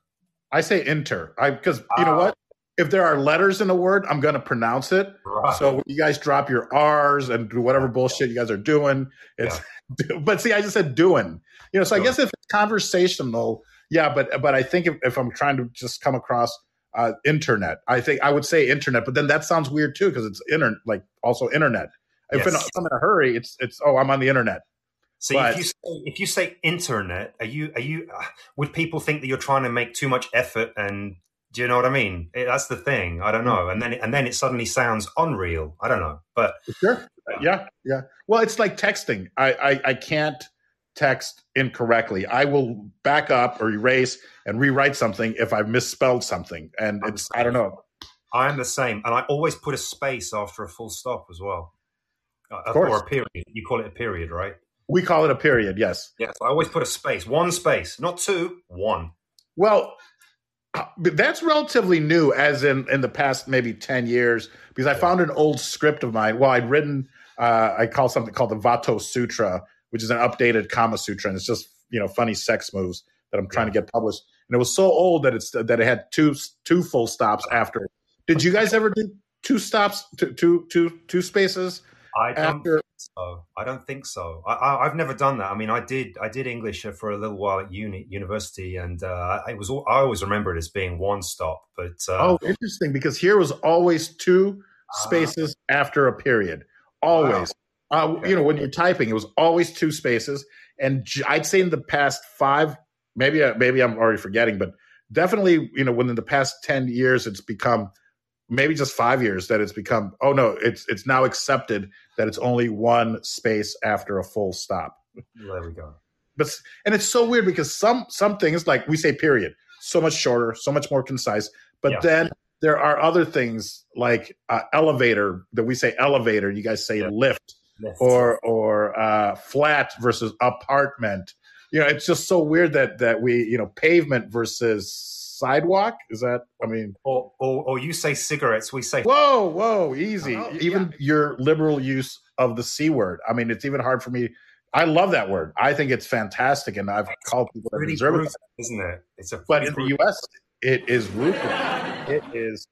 S1: I say inter. I because you know what? If there are letters in a word, I'm going to pronounce it. Right. So you guys drop your R's and do whatever bullshit you guys are doing. It's yeah. but see, I just said doing. You know, so I guess if it's conversational, yeah. But but I think if, if I'm trying to just come across uh, internet, I think I would say internet. But then that sounds weird too because it's internet, like also internet. If, yes. in, I'm in a hurry, it's it's oh I'm on the internet.
S2: So but, if you say, if you say internet, are you are you uh, would people think that you're trying to make too much effort and do you know what I mean? It, that's the thing. I don't know. And then and then it suddenly sounds unreal. I don't know. But
S1: sure. Yeah, yeah. Well, it's like texting. I, I, I can't text incorrectly. I will back up or erase and rewrite something if I've misspelled something. And I'm it's I don't know.
S2: I'm the same, and I always put a space after a full stop as well, uh, or a period. You call it a period, right?
S1: We call it a period, yes.
S2: Yes, I always put a space, one space, not two, one.
S1: Well, that's relatively new, as in in the past maybe ten years, because I found an old script of mine. Well, I'd written, uh, I call something called the Vato Sutra, which is an updated Kama Sutra, and it's just you know funny sex moves that I'm trying yeah. to get published. And it was so old that it's that it had two two full stops after. Did you guys ever do two stops, two two two two spaces?
S2: I don't after... so. I don't think so. I, have never done that. I mean, I did. I did English for a little while at uni, university, and uh, it was. I always remember it as being one stop. But uh,
S1: oh, interesting, because here was always two ah. spaces uh, after a period. Always. Wow. Okay. Uh, you know, when you're typing, it was always two spaces, and I'd say in the past five, maybe uh, maybe I'm already forgetting, but definitely, you know, within the past ten years, it's become maybe just five years that it's become oh no it's it's now accepted that it's only one space after a full stop
S2: there we go
S1: but and it's so weird because some some things like we say period so much shorter so much more concise but yeah. then there are other things like uh, elevator that we say elevator you guys say yeah. lift or or uh, flat versus apartment you know it's just so weird that that we you know pavement versus sidewalk. Is that? I mean,
S2: or or, or you say cigarettes, we say.
S1: Whoa, whoa, easy. Oh, even yeah. your liberal use of the c word. I mean, it's even hard for me. I love that word. I think it's fantastic, and I've it's called people that deserve it.
S2: Isn't it? It's a.
S1: But in the U.S., it is ruthless. it is.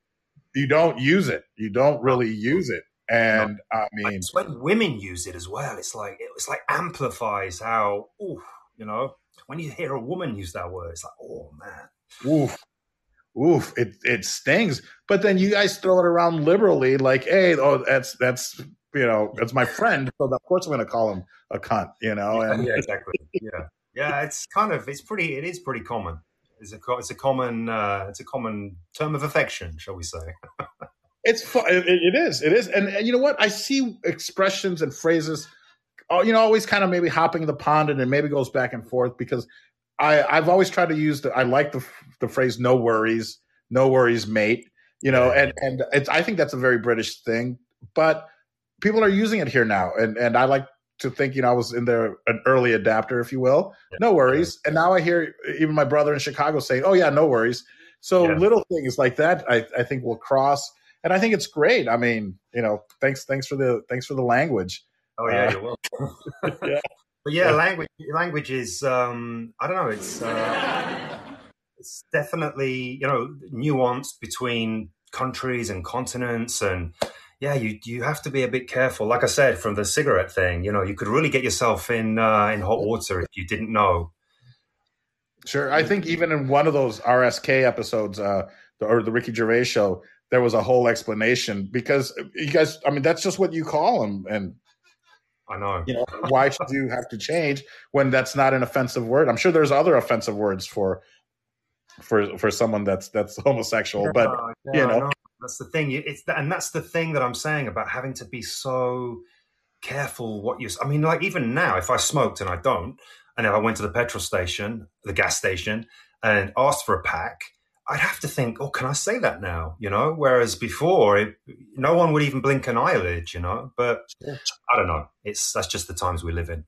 S1: You don't use it. You don't really use it. And no. I mean,
S2: it's when women use it as well. It's like it's like amplifies how, ooh, you know, when you hear a woman use that word, it's like, oh man,
S1: oof, oof, it it stings. But then you guys throw it around liberally, like, hey, oh, that's that's you know, that's my friend, so of course I'm going to call him a cunt, you know. And
S2: yeah, exactly. Yeah, yeah, it's kind of it's pretty it is pretty common. It's a it's a common uh, it's a common term of affection, shall we say?
S1: it's fun. It, it is. It is. And, and you know what? I see expressions and phrases uh, you know, always kind of maybe hopping the pond and it maybe goes back and forth because I, I've always tried to use the, I like the, the phrase "no worries, no worries, mate." You know, and and it's I think that's a very British thing, but people are using it here now, and and I like to think you know I was in there an early adapter, if you will. Yeah. No worries, and now I hear even my brother in Chicago saying, "Oh yeah, no worries." So yeah. little things like that, I, I think will cross, and I think it's great. I mean, you know, thanks thanks for the thanks for the language.
S2: Oh yeah, uh, you're welcome. yeah. But yeah, language language is um, I don't know. It's uh, it's definitely you know nuanced between countries and continents, and yeah, you you have to be a bit careful. Like I said, from the cigarette thing, you know, you could really get yourself in uh, in hot water if you didn't know.
S1: Sure, I think even in one of those RSK episodes, uh, or the Ricky Gervais show, there was a whole explanation because you guys, I mean, that's just what you call them, and
S2: I know.
S1: You know, why should you have to change when that's not an offensive word? I'm sure there's other offensive words for for for someone that's that's homosexual, but yeah, you know,
S2: that's the thing. It's and that's the thing that I'm saying about having to be so careful what you. I mean, like even now, if I smoked and I don't, and if I went to the petrol station, the gas station, and asked for a pack, I'd have to think, oh, can I say that now? You know, whereas before, it, no one would even blink an eyelid. You know, but I don't know. It's that's just the times we live in.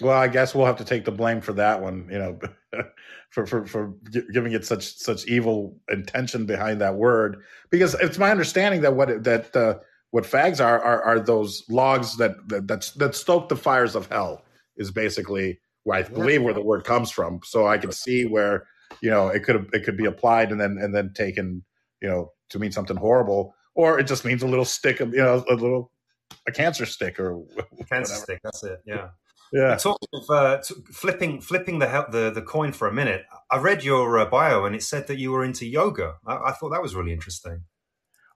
S1: Well, I guess we'll have to take the blame for that one. You know, for for for giving it such such evil intention behind that word, because it's my understanding that what that uh, what fags are, are are those logs that that that stoke the fires of hell is basically where I believe where the word comes from. So I can see where you know it could it could be applied and then and then taken you know to mean something horrible, or it just means a little stick of you know a little a cancer stick or
S2: cancer stick. That's it. Yeah.
S1: Yeah.
S2: Talking of uh, flipping flipping the, the the coin for a minute, I read your uh, bio and it said that you were into yoga. I, I thought that was really interesting.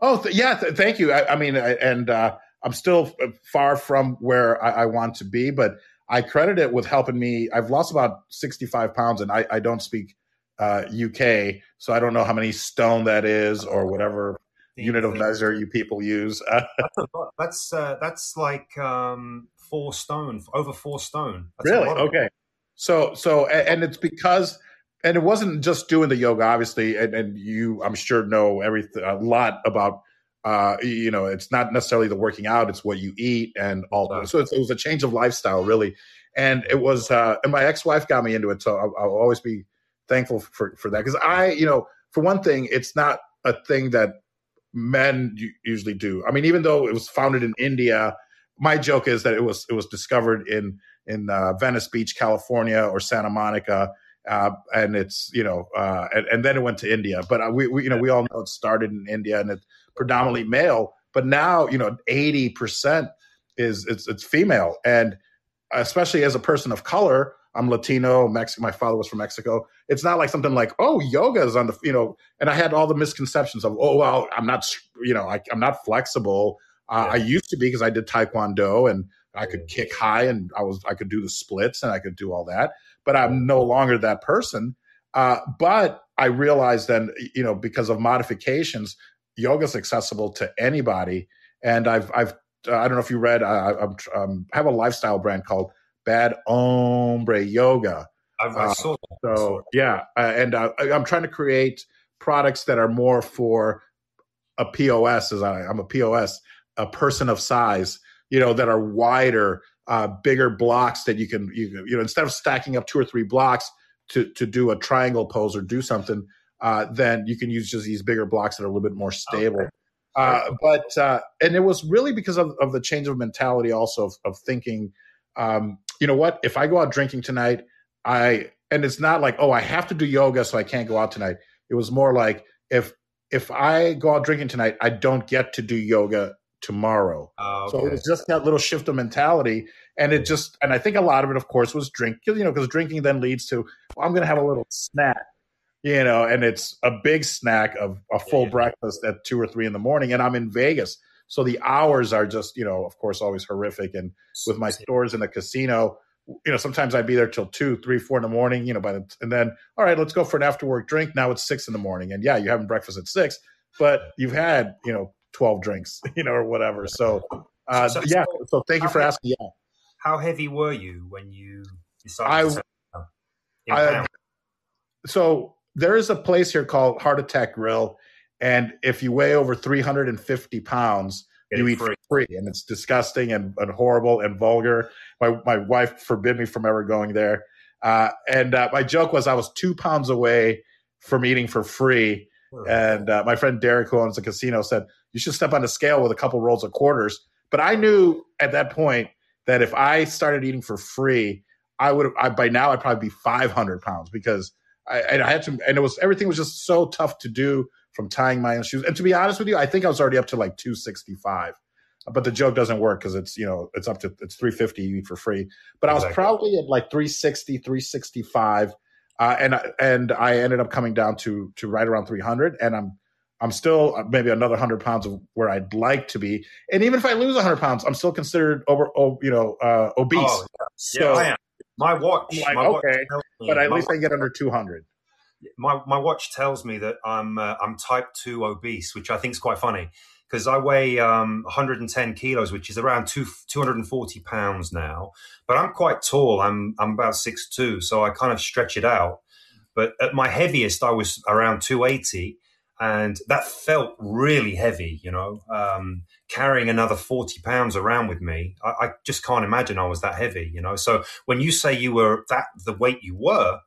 S1: Oh th- yeah, th- thank you. I, I mean, I, and uh, I'm still far from where I, want to be, but I credit it with helping me. I've lost about 65 pounds, and i, I, don't speak UK, uh, so I don't know how many stone that is or whatever unit of measure you people use.
S2: that's uh, that's like um, four stone, over four stone.
S1: That's really? Okay. So so and it's because and it wasn't just doing the yoga, obviously, and, and you I'm sure know everything a lot about. Uh, you know, it's not necessarily the working out; it's what you eat and all. That. So it was a change of lifestyle, really. And it was, uh, and my ex-wife got me into it, so I'll, I'll always be thankful for for that because I, you know, for one thing, it's not a thing that men usually do. I mean, even though it was founded in India, my joke is that it was it was discovered in in uh, Venice Beach, California, or Santa Monica, uh, and it's you know, uh, and, and, then it went to India. But uh, we, we, you know we all know it started in India and it's predominantly male. But now you know, eighty percent is it's, it's female, and especially as a person of color, I'm Latino, Mexican. My father was from Mexico. It's not like something like, oh, yoga is on the, you know, and I had all the misconceptions of, oh, well, I'm not, you know, I, am not flexible. Uh, yeah. I used to be because I did Taekwondo and I could kick high and I was, I could do the splits and I could do all that, but I'm no longer that person. Uh, but I realized then, you know, because of modifications, yoga is accessible to anybody. And I've, I've, uh, I don't know if you read, I, I um, have a lifestyle brand called Bad Hombre Yoga.
S2: I've, I uh, saw
S1: that. So yeah, uh, and uh, I'm trying to create products that are more for a POS, as I, I'm a POS, a person of size, you know, that are wider, uh, bigger blocks that you can, you, you know, instead of stacking up two or three blocks to to do a triangle pose or do something, uh, then you can use just these bigger blocks that are a little bit more stable. Okay. Uh, but uh, and it was really because of, of the change of mentality, also of, of thinking um, you know what? If I go out drinking tonight, I and it's not like, oh, I have to do yoga, so I can't go out tonight. It was more like if if I go out drinking tonight, I don't get to do yoga tomorrow. Oh, okay. So it was just that little shift of mentality. And it just, and I think a lot of it, of course, was drink, you know, because drinking then leads to, well, I'm going to have a little snack, you know, and it's a big snack of a full yeah. breakfast at two or three in the morning. And I'm in Vegas. So the hours are just, you know, of course, always horrific. And with my stores in the casino, you know, sometimes I'd be there till two, three, four in the morning, you know, by the, and then, all right, let's go for an after work drink. Now it's six in the morning. And yeah, you're having breakfast at six, but you've had, you know, 12 drinks, you know, or whatever. So, uh, so, yeah. So thank you for asking. Yeah.
S2: How heavy were you when you decided
S1: I, I, so there is a place here called Heart Attack Grill and if you weigh over 350 pounds, Get you eat free. free. And it's disgusting and, and, horrible and vulgar. My, my wife forbid me from ever going there. Uh, and uh, my joke was I was two pounds away from eating for free. And uh, my friend Derek, who owns the casino, said, You should step on the scale with a couple rolls of quarters. But I knew at that point that if I started eating for free, I would have, by now I'd probably be 500 pounds because I, I had to, and it was, everything was just so tough to do from tying my own shoes. And to be honest with you, I think I was already up to like 265. But the joke doesn't work because it's you know it's up to it's 350 for free. But I was probably at like 360, 365, uh, and and I ended up coming down to to right around 300, and I'm I'm still uh, maybe another hundred pounds of where I'd like to be. And even if I lose hundred pounds, I'm still considered over, oh, you know, uh, obese. Oh,
S2: yeah. So yeah, I am. My watch, like, my
S1: okay, watch but at least I get under 200
S2: my my watch tells me that I'm uh, I'm type two obese, which I think is quite funny because I weigh um, 110 kilos, which is around two 240 pounds now. But I'm quite tall. I'm I'm about six two, so I kind of stretch it out. But at my heaviest, I was around 280, and that felt really heavy. You know, um, carrying another 40 pounds around with me, I, I just can't imagine I was that heavy. You know, so when you say you were that the weight you were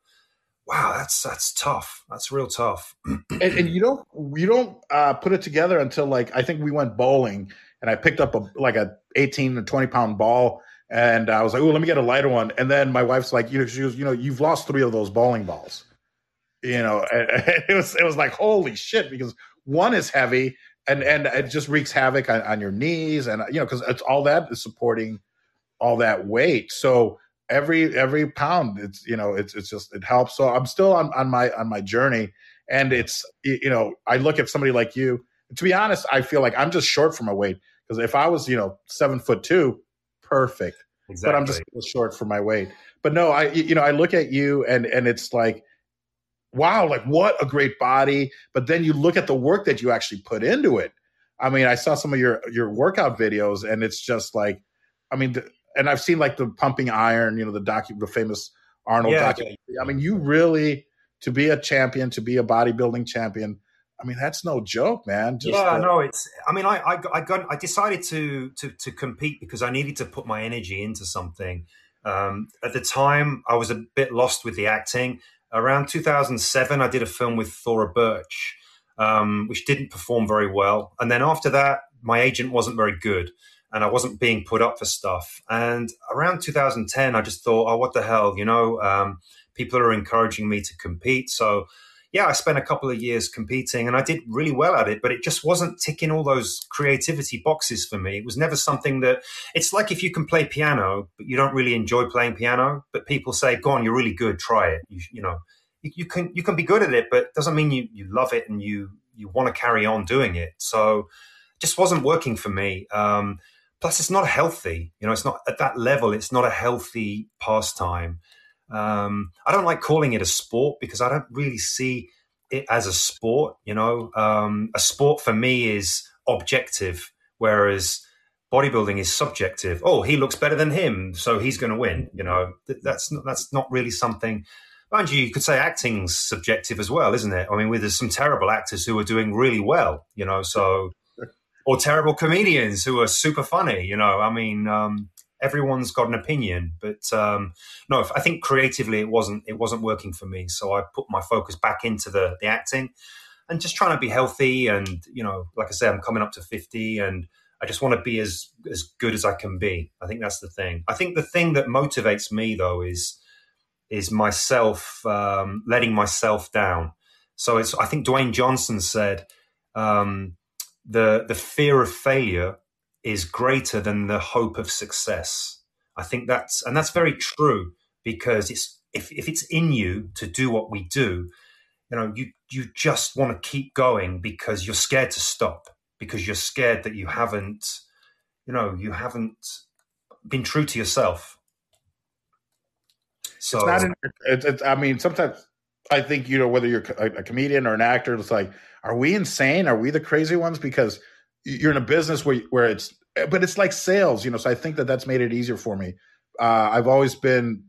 S2: wow, that's that's tough. That's real tough.
S1: and, and, you don't you don't uh, put it together until like I think we went bowling and I picked up a like a eighteen to twenty pound ball and I was like, oh, let me get a lighter one. And then my wife's like, you know, she goes, you know, you've lost three of those bowling balls. You know, and, and it was it was like holy shit because one is heavy and and it just wreaks havoc on, on your knees and you know because it's all that is supporting all that weight. So every every pound it's you know it's it's just it helps. So i'm still on on my on my journey. And it's you know i look at somebody like you. To be honest i feel like i'm just short for my weight. Because if i was you know seven foot two perfect. Exactly. but i'm just short for my weight. But no i you know i look at you and and it's like wow like what a great body. But then you look at the work that you actually put into it. I mean i saw some of your your workout videos and it's just like i mean and I've seen like the pumping iron, you know, the docu, the famous Arnold yeah, documentary. Yeah. I mean, you really to be a champion, to be a bodybuilding champion. I mean, that's no joke, man.
S2: Just yeah, no, it's. I mean, I, I, I got, I decided to, to, to compete because I needed to put my energy into something. Um, at the time, I was a bit lost with the acting. Around 2007, I did a film with Thora Birch, um, which didn't perform very well. And then after that, my agent wasn't very good and I wasn't being put up for stuff. And around 2010, I just thought, oh, what the hell, you know, um, people are encouraging me to compete. So, yeah, I spent a couple of years competing and I did really well at it, but it just wasn't ticking all those creativity boxes for me. It was never something that it's like if you can play piano, but you don't really enjoy playing piano, but people say, go on, you're really good, try it. You, you know, you, can, you can be good at it, but it doesn't mean you, you love it and you, you want to carry on doing it. So it just wasn't working for me. Um, Plus, it's not healthy. You know, it's not at that level. It's not a healthy pastime. Um, I don't like calling it a sport because I don't really see it as a sport. You know, um, a sport for me is objective, whereas bodybuilding is subjective. Oh, he looks better than him, so he's going to win. You know, that's not, that's not really something. Mind you, you could say acting's subjective as well, isn't it? I mean, there's some terrible actors who are doing really well. You know, so or terrible comedians who are super funny. You know, I mean, um, everyone's got an opinion, but um, no, I think creatively it wasn't it wasn't working for me. So I put my focus back into the the acting and just trying to be healthy. And you know, like I said, I'm coming up to fifty, and I just want to be as as good as I can be. I think that's the thing. I think the thing that motivates me though is is myself um, letting myself down. So it's I think Dwayne Johnson said. Um, the the fear of failure is greater than the hope of success. I think that's and that's very true because it's if, if it's in you to do what we do, you know, you you just want to keep going because you're scared to stop because you're scared that you haven't, you know, you haven't been true to yourself.
S1: So it's not. An, it's, it's, I mean, sometimes I think you know whether you're a, a comedian or an actor, it's like are we insane? Are we the crazy ones? Because you're in a business where where it's but it's like sales, you know. So I think that that's made it easier for me. Uh, I've always been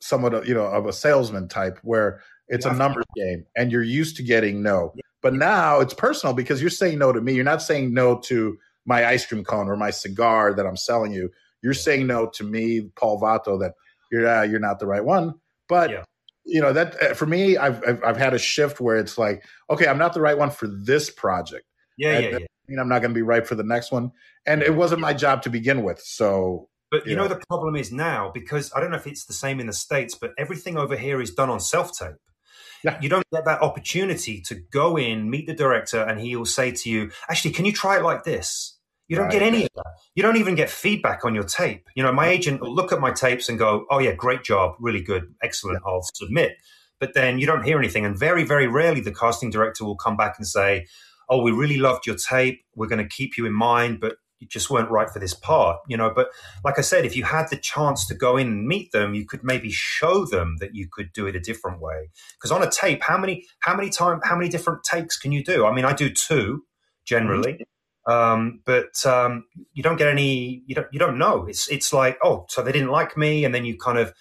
S1: somewhat, of, you know, of a salesman type where it's yeah. a numbers game, and you're used to getting no. Yeah. But now it's personal because you're saying no to me. You're not saying no to my ice cream cone or my cigar that I'm selling you. You're saying no to me, Paul Vato, that you're uh, you're not the right one. But yeah you know that uh, for me I've, I've, I've had a shift where it's like okay i'm not the right one for this project
S2: yeah and, yeah, yeah.
S1: mean i'm not going to be right for the next one and it wasn't my job to begin with so
S2: but you, you know, know, the problem is now because i don't know if it's the same in the states but everything over here is done on self-tape yeah. you don't get that opportunity to go in, meet the director, and he will say to you, "Actually, can you try it like this?" You don't right. get any of that. You don't even get feedback on your tape. You know, my agent will look at my tapes and go, "Oh yeah, great job, really good, excellent. I'll submit." But then you don't hear anything, and very, very rarely the casting director will come back and say, "Oh, we really loved your tape. We're going to keep you in mind, but you just weren't right for this part." You know, but like I said, if you had the chance to go in and meet them, you could maybe show them that you could do it a different way. Because on a tape, how many, how many time, how many different takes can you do? I mean, I do two generally. Mm-hmm um, but um, you don't get any. You don't. You don't know. It's it's like oh, so they didn't like me, and then you kind of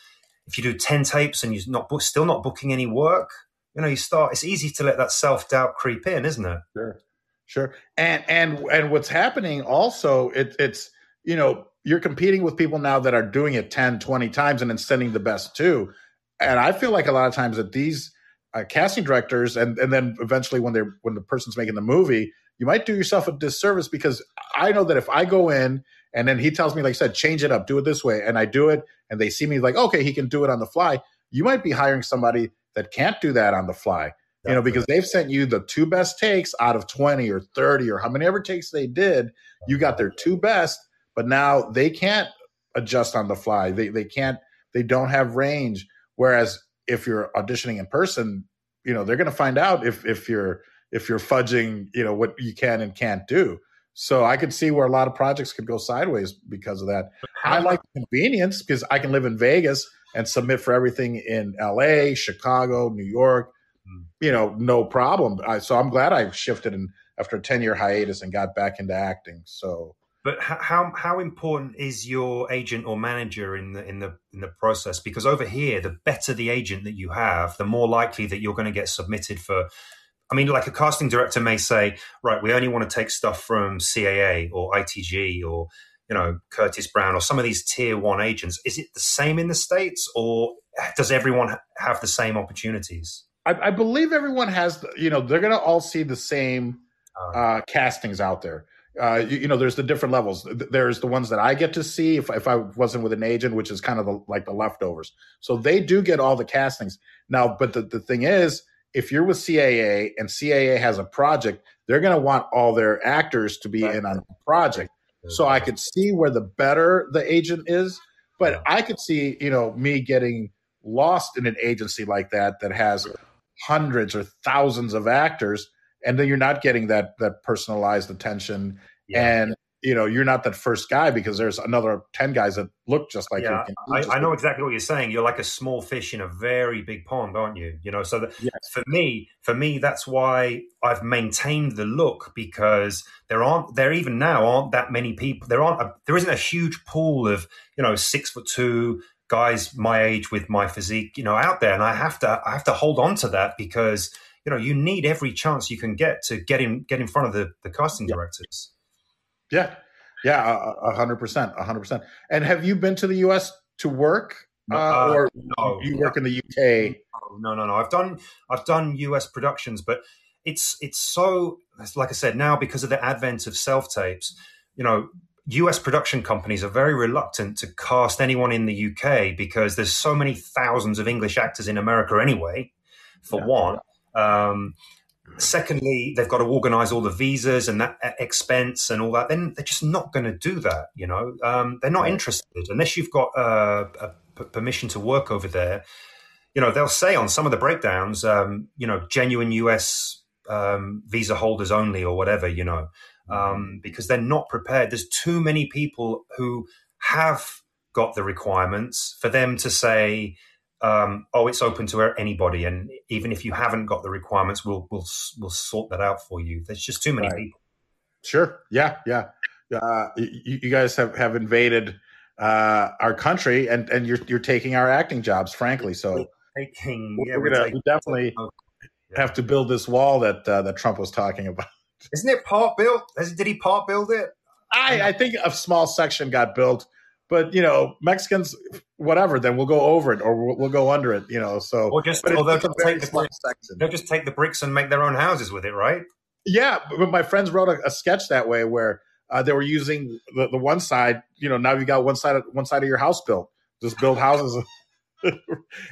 S2: if you do ten tapes and you're not still not booking any work, you know, you start. It's easy to let that self doubt creep in, isn't it?
S1: Sure, sure. And and and what's happening also, it, it's you know you're competing with people now that are doing it 10 20 times and then sending the best too and i feel like a lot of times that these uh, casting directors and and then eventually when they're when the person's making the movie you might do yourself a disservice because I know that if I go in and then he tells me, like I said, change it up, do it this way, and I do it, and they see me like, okay, he can do it on the fly. You might be hiring somebody that can't do that on the fly, you know, because they've sent you the two best takes out of 20 or 30 or how many ever takes they did. You got their two best, but now they can't adjust on the fly. They, they can't, they don't have range. Whereas if you're auditioning in person, you know, they're going to find out if, if you're, if you're fudging, you know, what you can and can't do. So I could see where a lot of projects could go sideways because of that. I like convenience because I can live in Vegas and submit for everything in LA, Chicago, New York, you know, no problem. I, so I'm glad I shifted and after a 10 year hiatus and got back into acting. So
S2: but how how important is your agent or manager in the in the in the process? Because over here, the better the agent that you have, the more likely that you're going to get submitted for I mean, like a casting director may say, right, we only want to take stuff from CAA or ITG or, you know, Curtis Brown or some of these tier one agents. Is it the same in the States or does everyone have the same opportunities?
S1: I, I believe everyone has, you know, they're going to all see the same oh. uh, castings out there. Uh, you, you, know, there's the different levels. There's the ones that I get to see if, if I wasn't with an agent, which is kind of the, like the leftovers. So they do get all the castings now. But the, the thing is, if you're with CAA and CAA has a project, they're going to want all their actors to be right. in on the project. So I could see where the better the agent is, but I could see, you know, me getting lost in an agency like that that has hundreds or thousands of actors and then you're not getting that that personalized attention yeah. and you know you're not that first guy because there's another 10 guys that look just like
S2: yeah, you I, I, know exactly what you're saying. You're like a small fish in a very big pond aren't you? You know so that, yes. for me for me that's why i've maintained the look because there aren't there even now aren't that many people there aren't a, there isn't a huge pool of you know six foot two guys my age with my physique you know out there. And i have to i have to hold on to that because you know you need every chance you can get to get in get in front of the the casting directors
S1: yeah, yeah, a hundred percent, a hundred percent. And have you been to the U.S. to work, uh, uh, or no, you work in the UK?
S2: No, no, no. I've done I've done U.S. productions, but it's it's so like I said now because of the advent of self tapes. You know, US production companies are very reluctant to cast anyone in the UK because there's so many thousands of English actors in America anyway, for yeah, one. Yeah. Um, Secondly, they've got to organise all the visas and that expense and all that. Then they're just not going to do that. You know, um, they're not interested unless you've got uh, permission to work over there. You know, they'll say on some of the breakdowns, um, you know, genuine US um, visa holders only or whatever. You know, um, because they're not prepared. There's too many people who have got the requirements for them to say um, oh, it's open to anybody, and even if you haven't got the requirements, we'll we'll we'll sort that out for you. There's just too many right. people.
S1: Sure. Yeah. Yeah. Uh, you, you, guys have have invaded uh, our country, and and you're you're taking our acting jobs, frankly. So
S2: taking,
S1: yeah, we're, gonna, we definitely have to build this wall that uh, that Trump was talking about.
S2: Isn't it part built? Did he part build it?
S1: I, I think a small section got built but you know Mexicans, whatever. Then we'll go over it or we'll, we'll go under it. You know, so
S2: or just or they'll, just take the bricks, they'll just take the bricks and make their own houses with it, right?
S1: Yeah, but my friends wrote a, a sketch that way where uh, they were using the, the one side. You know, now you got one side of one side of your house built. Just build houses. and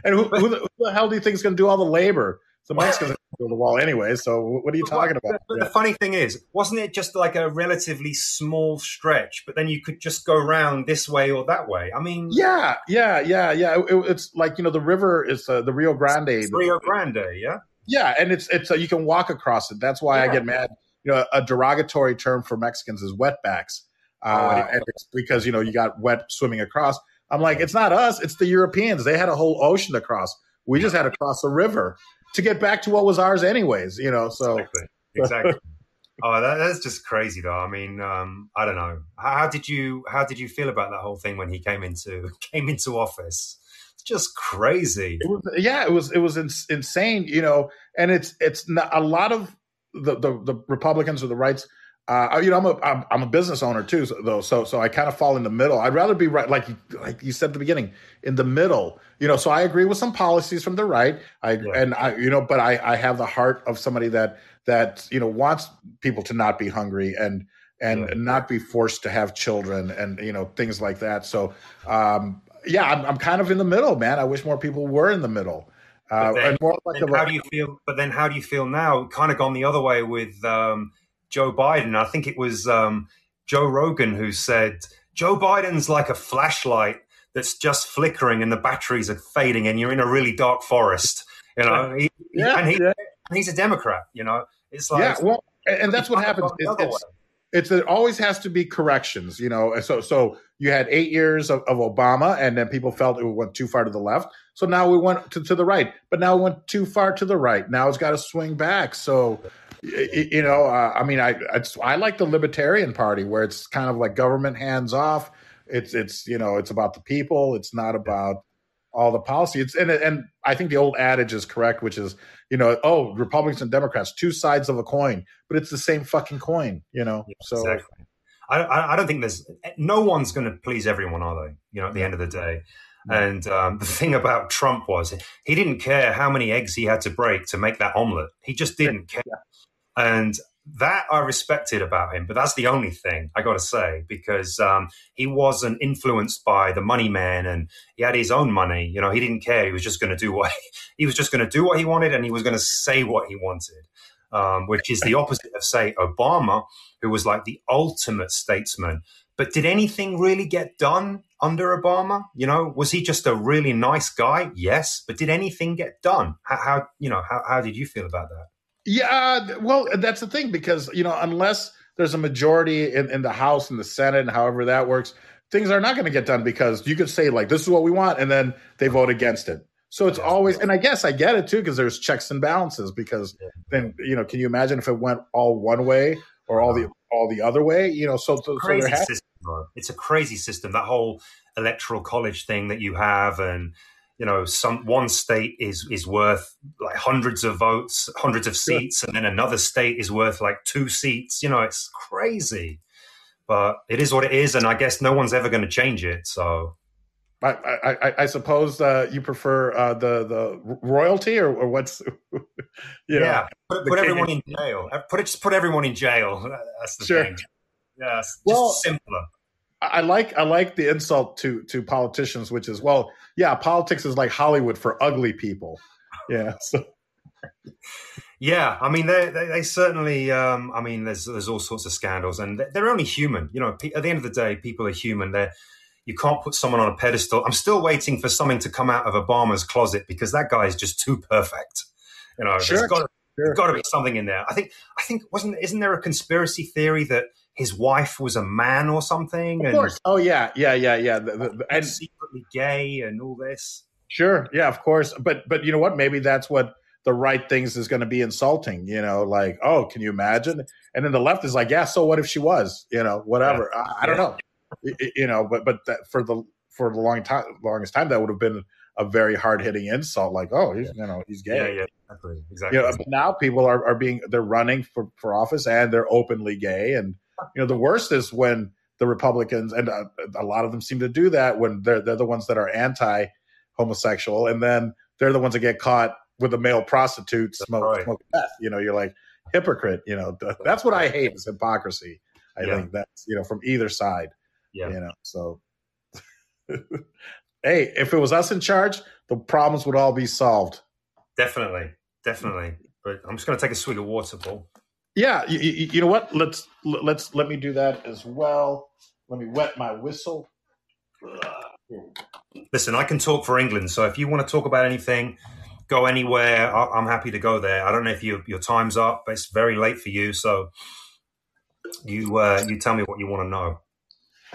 S1: who, who, the, who, the, hell do you think is going to do all the labor? The Mexicans build a wall anyway. So what are you talking about?
S2: But the funny thing is, wasn't it just like a relatively small stretch? But then you could just go around this way or that way. I mean,
S1: yeah, yeah, yeah, yeah. It, it's like you know the river is uh, the Rio Grande. It's
S2: Rio Grande, yeah.
S1: Yeah, and it's it's uh, you can walk across it. That's why yeah. I get mad. You know, a derogatory term for Mexicans is wetbacks, uh, oh, and it's because you know you got wet swimming across. I'm like, it's not us, it's the Europeans. They had a whole ocean to cross. We just had to cross a river to get back to what was ours anyways, you know. So
S2: exactly. exactly. oh, that, that's just crazy though. I mean, um, I don't know. How, how, did you how did you feel about that whole thing when he came into came into office? It's just crazy.
S1: It was, yeah, it was it was ins- insane, you know. And it's it's not, a lot of the, the the Republicans or the rights uh, you know, I'm a I'm, I'm a business owner too, though. So so I kind of fall in the middle. I'd rather be right, like like you said at the beginning, in the middle. You know, so I agree with some policies from the right. I yeah. and I you know, but I I have the heart of somebody that that you know wants people to not be hungry and and yeah. not be forced to have children and you know things like that. So um, yeah, I'm, I'm kind of in the middle, man. I wish more people were in the middle.
S2: Uh, then, like the, how do you feel? But then, how do you feel now? Kind of gone the other way with um, Joe Biden. I think it was um, Joe Rogan who said Joe Biden's like a flashlight that's just flickering and the batteries are fading and you're in a really dark forest. You know, he, yeah, and, he, yeah. and he's a Democrat. You know, it's like
S1: yeah, well, and that's what happens. It's, it's, it's, it always has to be corrections. You know, so so you had eight years of, of Obama, and then people felt it went too far to the left. So now we went to, to the right, but now we went too far to the right. Now it's got to swing back. So you know, uh, I mean, I I like the Libertarian Party where it's kind of like government hands off. It's it's you know it's about the people. It's not about all the policy. It's and and I think the old adage is correct, which is you know oh Republicans and Democrats two sides of a coin, but it's the same fucking coin. You know, yeah, so.
S2: Exactly. I, I don't think there's no one's going to please everyone, are they? You know, at the end of the day. And um, the thing about Trump was he didn't care how many eggs he had to break to make that omelet. He just didn't care. And that I respected about him, but that's the only thing I got to say because um, he wasn't influenced by the money man and he had his own money. You know, he didn't care. He was just going to do what he, he was just going to do what he wanted and he was going to say what he wanted, um, which is the opposite of say Obama, who was like the ultimate statesman. But did anything really get done under Obama? You know, was he just a really nice guy? Yes, but did anything get done? How, how you know how, how did you feel about that?
S1: Yeah, uh, well, that's the thing because you know unless there's a majority in, in the House and the Senate and however that works, things are not going to get done because you could say like this is what we want and then they vote against it. So it's always, and I guess I get it too because there's checks and balances. Because then you know, can you imagine if it went all one way or all the uh-huh. all the other way? You know, so, so,
S2: so system, it's a crazy system. That whole electoral college thing that you have, and you know some one state is is worth like hundreds of votes hundreds of seats yeah. and then another state is worth like two seats. You know it's crazy. But it is what it is and i guess no one's ever going to change it so.
S1: I, I, I suppose uh, you prefer uh, the the royalty or, or what's
S2: you know, yeah. Put, put everyone in jail. Put it, just put everyone in jail. That's the sure. thing. Yeah well, simpler
S1: I like I like the insult to to politicians, which is well, yeah, politics is like Hollywood for ugly people. Yeah. So.
S2: Yeah, I mean, they, they, they certainly. Um, I mean, there's there's all sorts of scandals, and they're only human. You know, at the end of the day, people are human. They're you can't put someone on a pedestal. I'm still waiting for something to come out of Obama's closet because that guy is just too perfect. You know, sure. there's got, sure. to be something in there. I think I think wasn't isn't there a conspiracy theory that his wife was a man or something.
S1: Of course. oh yeah, yeah, yeah, yeah. The,
S2: the, and secretly gay and all this.
S1: Sure. Yeah, of course. But but you know what? Maybe that's what the right things is going to be insulting. You know, like oh, can you imagine? And then the left is like, yeah. So what if she was? You know, whatever. Yeah. I, I, don't know. you know, but but that, for the for the long time, longest time, that would have been a very hard hitting insult, like, oh, he's you know he's gay.
S2: Yeah, yeah, exactly, exactly.
S1: You know, but now people are, are being they're running for, for office and they're openly gay, and you know, the worst is when the Republicans, and uh, a lot of them seem to do that when they're they're the ones that are anti homosexual, and then they're the ones that get caught with a male prostitute smoke, right. smoking meth. You know, you're like hypocrite. You know, that's what I hate is hypocrisy. I yeah. think that's you know from either side. Yeah. You know, so hey, if it was us in charge, the problems would all be solved.
S2: Definitely. definitely. But I'm just going to take a swig of water, Paul.
S1: Yeah, you, you, know what? Let's let's let me do that as well. Let me wet my whistle.
S2: Listen, I can talk for England, so if you want to talk about anything, go anywhere. I'm happy to go there. I don't know if you, your time's up, but it's very late for you, so you uh, you tell me what you want to know.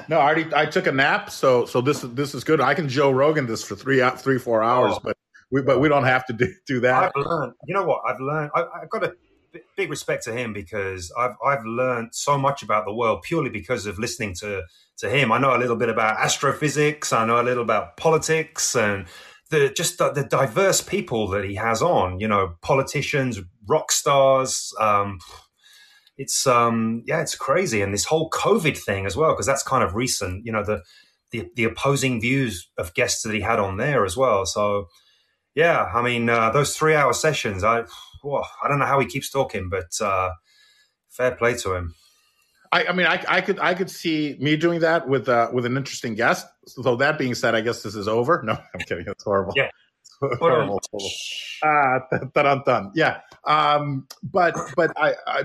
S1: No, I already I took a nap, so so this is this is good. I can Joe Rogan this for three three four hours, oh. but we but we don't have to do, do that.
S2: I've learned. You know what? I've learned. I, have got a big respect to him because I've I've learned so much about the world purely because of listening to to him. I know a little bit about astrophysics. I know a little about politics and the just the, the diverse people that he has on. You know, politicians, rock stars. Um, it's um yeah, it's crazy, and this whole COVID thing as well because that's kind of recent. You know the the the opposing views of guests that he had on there as well. So yeah, I mean uh, those three hour sessions, I I don't know how he keeps talking, but uh, fair play to him.
S1: I, I mean, I, I, could I could see me doing that with uh, with an interesting guest. So that being said, I guess this is over. No, I'm kidding. It's horrible.
S2: Yeah.
S1: horrible. Ah, Yeah. Um, but but I, I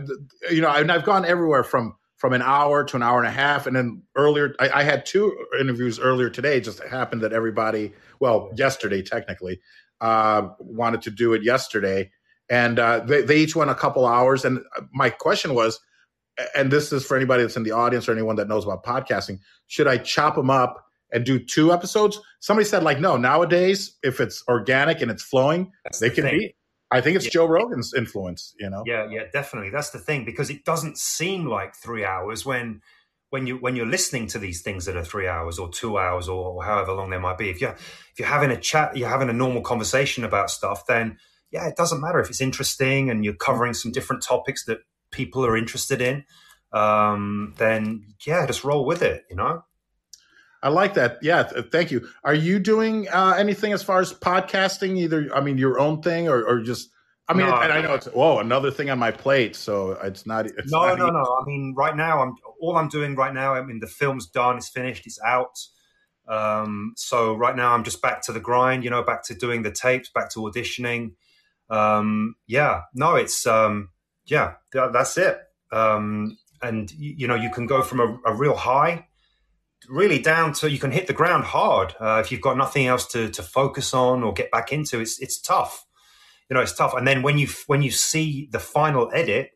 S1: you know I, I've gone everywhere from from an hour to an hour and a half, and then earlier I, I had two interviews earlier today. It just happened that everybody, well, yesterday technically, uh, wanted to do it yesterday, and uh, they, they each went a couple hours. And my question was, and this is for anybody that's in the audience or anyone that knows about podcasting, should I chop them up and do two episodes? Somebody said, like, no, nowadays, if it's organic and it's flowing, That's they the can thing. be. I think it's yeah. Joe Rogan's influence, you know.
S2: Yeah, yeah, definitely. That's the thing because it doesn't seem like three hours when when you when you're listening to these things that are three hours or two hours or however long they might be. If you're if you're having a chat, you're having a normal conversation about stuff, then yeah, it doesn't matter if it's interesting and you're covering some different topics that people are interested in. Um, then yeah, just roll with it. You know.
S1: I like that. Yeah, th- thank you. Are you doing uh, anything as far as podcasting? Either, I mean, your own thing, or, or just. I mean, no, and I know it's whoa, another thing on my plate. So it's not. It's
S2: no,
S1: not
S2: no, even... no. I mean, right now, I'm all I'm doing right now. I mean, the film's done. It's finished. It's out. Um, so right now, I'm just back to the grind. You know, back to doing the tapes, back to auditioning. Um, yeah, no, it's um, yeah, that's it. Um, and you know, you can go from a, a real high really down to you can hit the ground hard uh, if you've got nothing else to, to focus on or get back into. It's it's tough, you know. It's tough. And then when you when you see the final edit,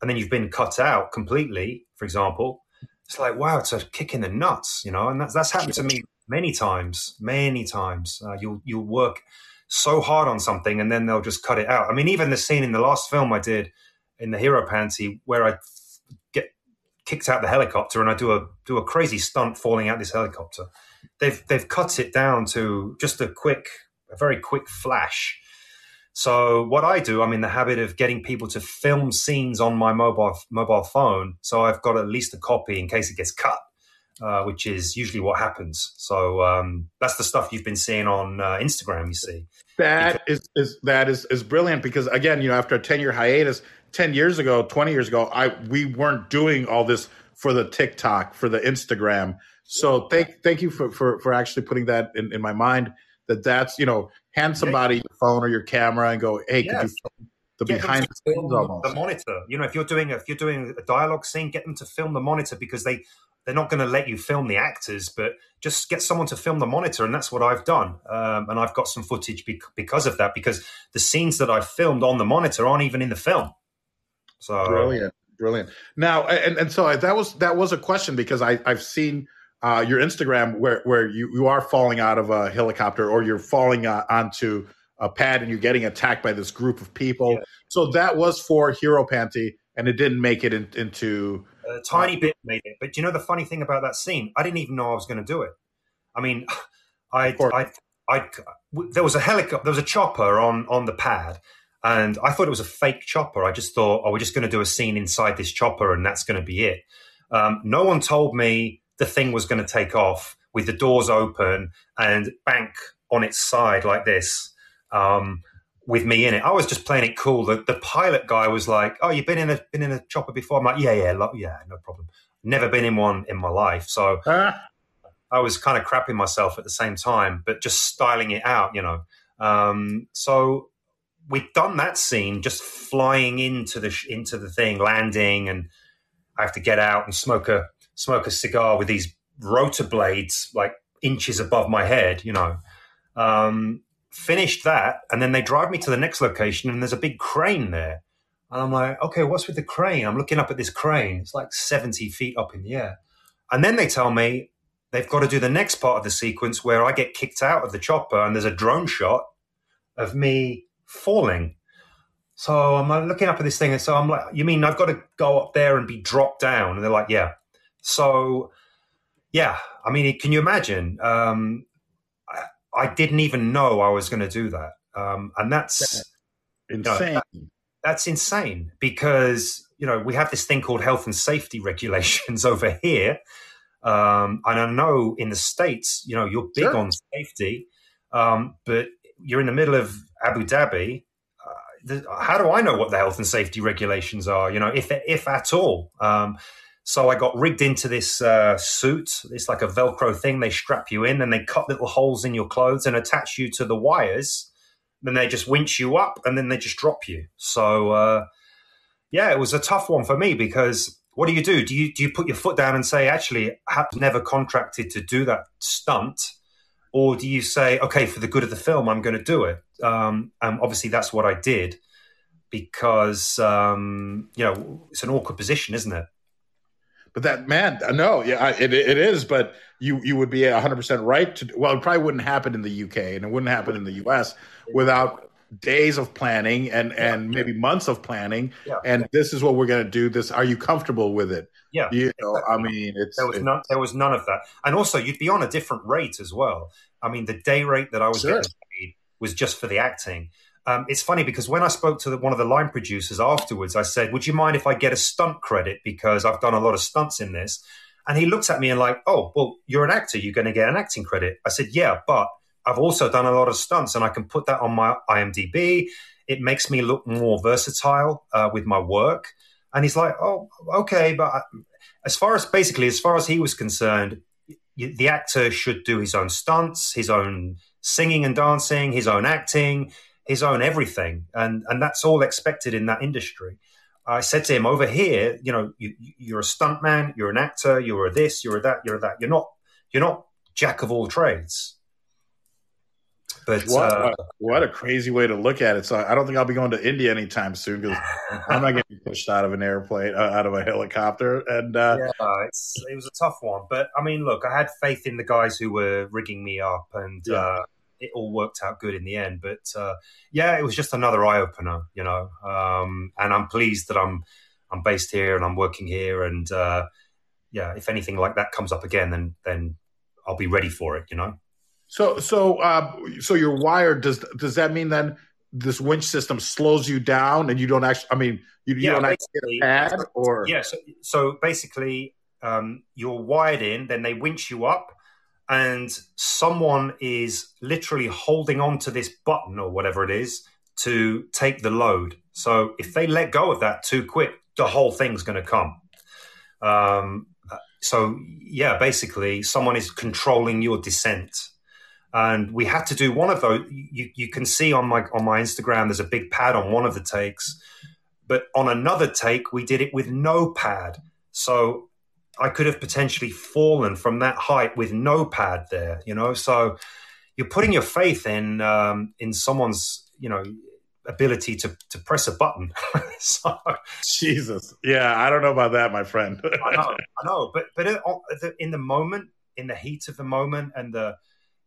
S2: and then you've been cut out completely, for example, it's like wow, it's a kick in the nuts, you know. And that's that's happened to me many times, many times. Uh, you'll you'll work so hard on something, and then they'll just cut it out. I mean, even the scene in the last film I did in the Heropanti where I get kicked out the helicopter and I do a do a crazy stunt falling out this helicopter. They've they've cut it down to just a quick, a very quick flash. So what I do, I'm in the habit of getting people to film scenes on my mobile mobile phone. So I've got at least a copy in case it gets cut, uh, which is usually what happens. So um, that's the stuff you've been seeing on uh, Instagram. You see,
S1: that because- is, is that is is brilliant because again, you know, after a ten year hiatus, 10 years ago, 20 years ago, I we weren't doing all this for the TikTok, for the Instagram. So thank thank you for for, for actually putting that in, in my mind that that's, you know, hand somebody your phone or your camera and go, hey, yes. could you the behind the scenes almost.
S2: The monitor. You know, if you're doing a, if you're doing a dialogue scene, get them to film the monitor because they they're not going to let you film the actors, but just get someone to film the monitor, and that's what I've done. Um, and I've got some footage because of that because the scenes that I filmed on the monitor aren't even in the film. So
S1: brilliant, brilliant. Now, and, and so that was that was a question because I I've seen uh, your Instagram where where you you are falling out of a helicopter or you're falling uh, onto a pad and you're getting attacked by this group of people. Yeah. So that was for Hero Panty, and it didn't make it in, into
S2: a tiny uh, bit made it. But you know the funny thing about that scene, I didn't even know I was going to do it. I mean, I I I there was a helicopter, there was a chopper on on the pad, and I thought it was a fake chopper. I just thought, oh, we're just going to do a scene inside this chopper and that's going to be it. Um, no one told me the thing was going to take off with the doors open and bank on its side like this um, with me in it. I was just playing it cool. The, the, pilot guy was like, "Oh, you've been in a been in a chopper before?" I'm like, "Yeah, yeah, lo- yeah, no problem. Never been in one in my life." So ah. I was kind of crapping myself at the same time, but just styling it out, you know. Um, so we'd done that scene just flying into the into the thing, landing, and I have to get out and smoke a smoke a cigar with these rotor blades like inches above my head, you know. Um, finished that, and then they drive me to the next location, and there's a big crane there. And I'm like, okay, what's with the crane? I'm looking up at this crane. It's like 70 feet up in the air. And then they tell me they've got to do the next part of the sequence where I get kicked out of the chopper and there's a drone shot of me falling. So I'm looking up at this thing, and so I'm like, "You mean I've got to go up there and be dropped down?" And they're like, "Yeah." So, yeah, I mean, can you imagine? Um, I, I, didn't even know I was going to do that, um, and that's
S1: insane. You know,
S2: that, that's insane because you know we have this thing called health and safety regulations over here, um, and I know in the states, you know, you're big sure. on safety, um, but you're in the middle of Abu Dhabi. Uh, how do I know what the health and safety regulations are? You know, if if at all. Um, so I got rigged into this uh, suit. It's like a Velcro thing. They strap you in, and they cut little holes in your clothes and attach you to the wires. Then they just winch you up, and then they just drop you. So uh, yeah, it was a tough one for me because what do you do? Do you do you put your foot down and say, actually, I never contracted to do that stunt? or do you say, okay, for the good of the film, I'm going to do it? Um, and obviously, that's what I did because um, you know it's an awkward position, isn't it?
S1: But that man, no, yeah, it, it is. But you you would be 100 percent right to. Well, it probably wouldn't happen in the UK, and it wouldn't happen in the US without days of planning and and maybe months of planning. Yeah. And this is what we're going to do. This, are you comfortable with it?
S2: Yeah,
S1: you know, exactly. I mean, it's
S2: there was none. There was none of that, and also you'd be on a different rate as well. I mean, the day rate that I was sure. getting paid was just for the acting. Um, it's funny because when I spoke to the, one of the line producers afterwards, I said, "Would you mind if I get a stunt credit because I've done a lot of stunts in this?" And he looked at me and like, "Oh, well, you're an actor. You're going to get an acting credit." I said, "Yeah, but I've also done a lot of stunts, and I can put that on my IMDb. It makes me look more versatile uh, with my work." And he's like, "Oh, okay, but uh, as far as basically as far as he was concerned, the actor should do his own stunts, his own singing and dancing, his own acting, his own everything, and and that's all expected in that industry." I said to him, "Over here, you know, you, you're a stuntman, you're an actor, you're a this, you're a that, you're a that. You're not, you're not jack of all trades."
S1: But what, uh, what a crazy way to look at it. So I don't think I'll be going to India anytime soon because I'm not getting pushed out of an airplane, uh, out of a helicopter. And uh,
S2: yeah, it was a tough one. But I mean, look, I had faith in the guys who were rigging me up, and yeah. It all worked out good in the end. But uh, yeah, it was just another eye opener, you know. Um, and I'm pleased that I'm I'm based here and I'm working here. And uh, yeah, if anything like that comes up again, then then I'll be ready for it, you know.
S1: So so uh, so you're wired. Does does that mean then this winch system slows you down and you don't actually? I mean, you, you yeah, don't actually get a pad or
S2: yeah. So, so basically, um, you're wired in. Then they winch you up, and someone is literally holding on to this button or whatever it is to take the load. So if they let go of that too quick, the whole thing's going to come. Um, so yeah, basically, someone is controlling your descent and we had to do one of those. You, you can see on my on my Instagram, there's a big pad on one of the takes, but on another take, we did it with no pad. So I could have potentially fallen from that height with no pad there. You know, so you're putting your faith in um, in someone's you know ability to to press a button. so,
S1: Jesus, yeah, I don't know about that, my friend.
S2: I know, I know, but but in the moment, in the heat of the moment, and the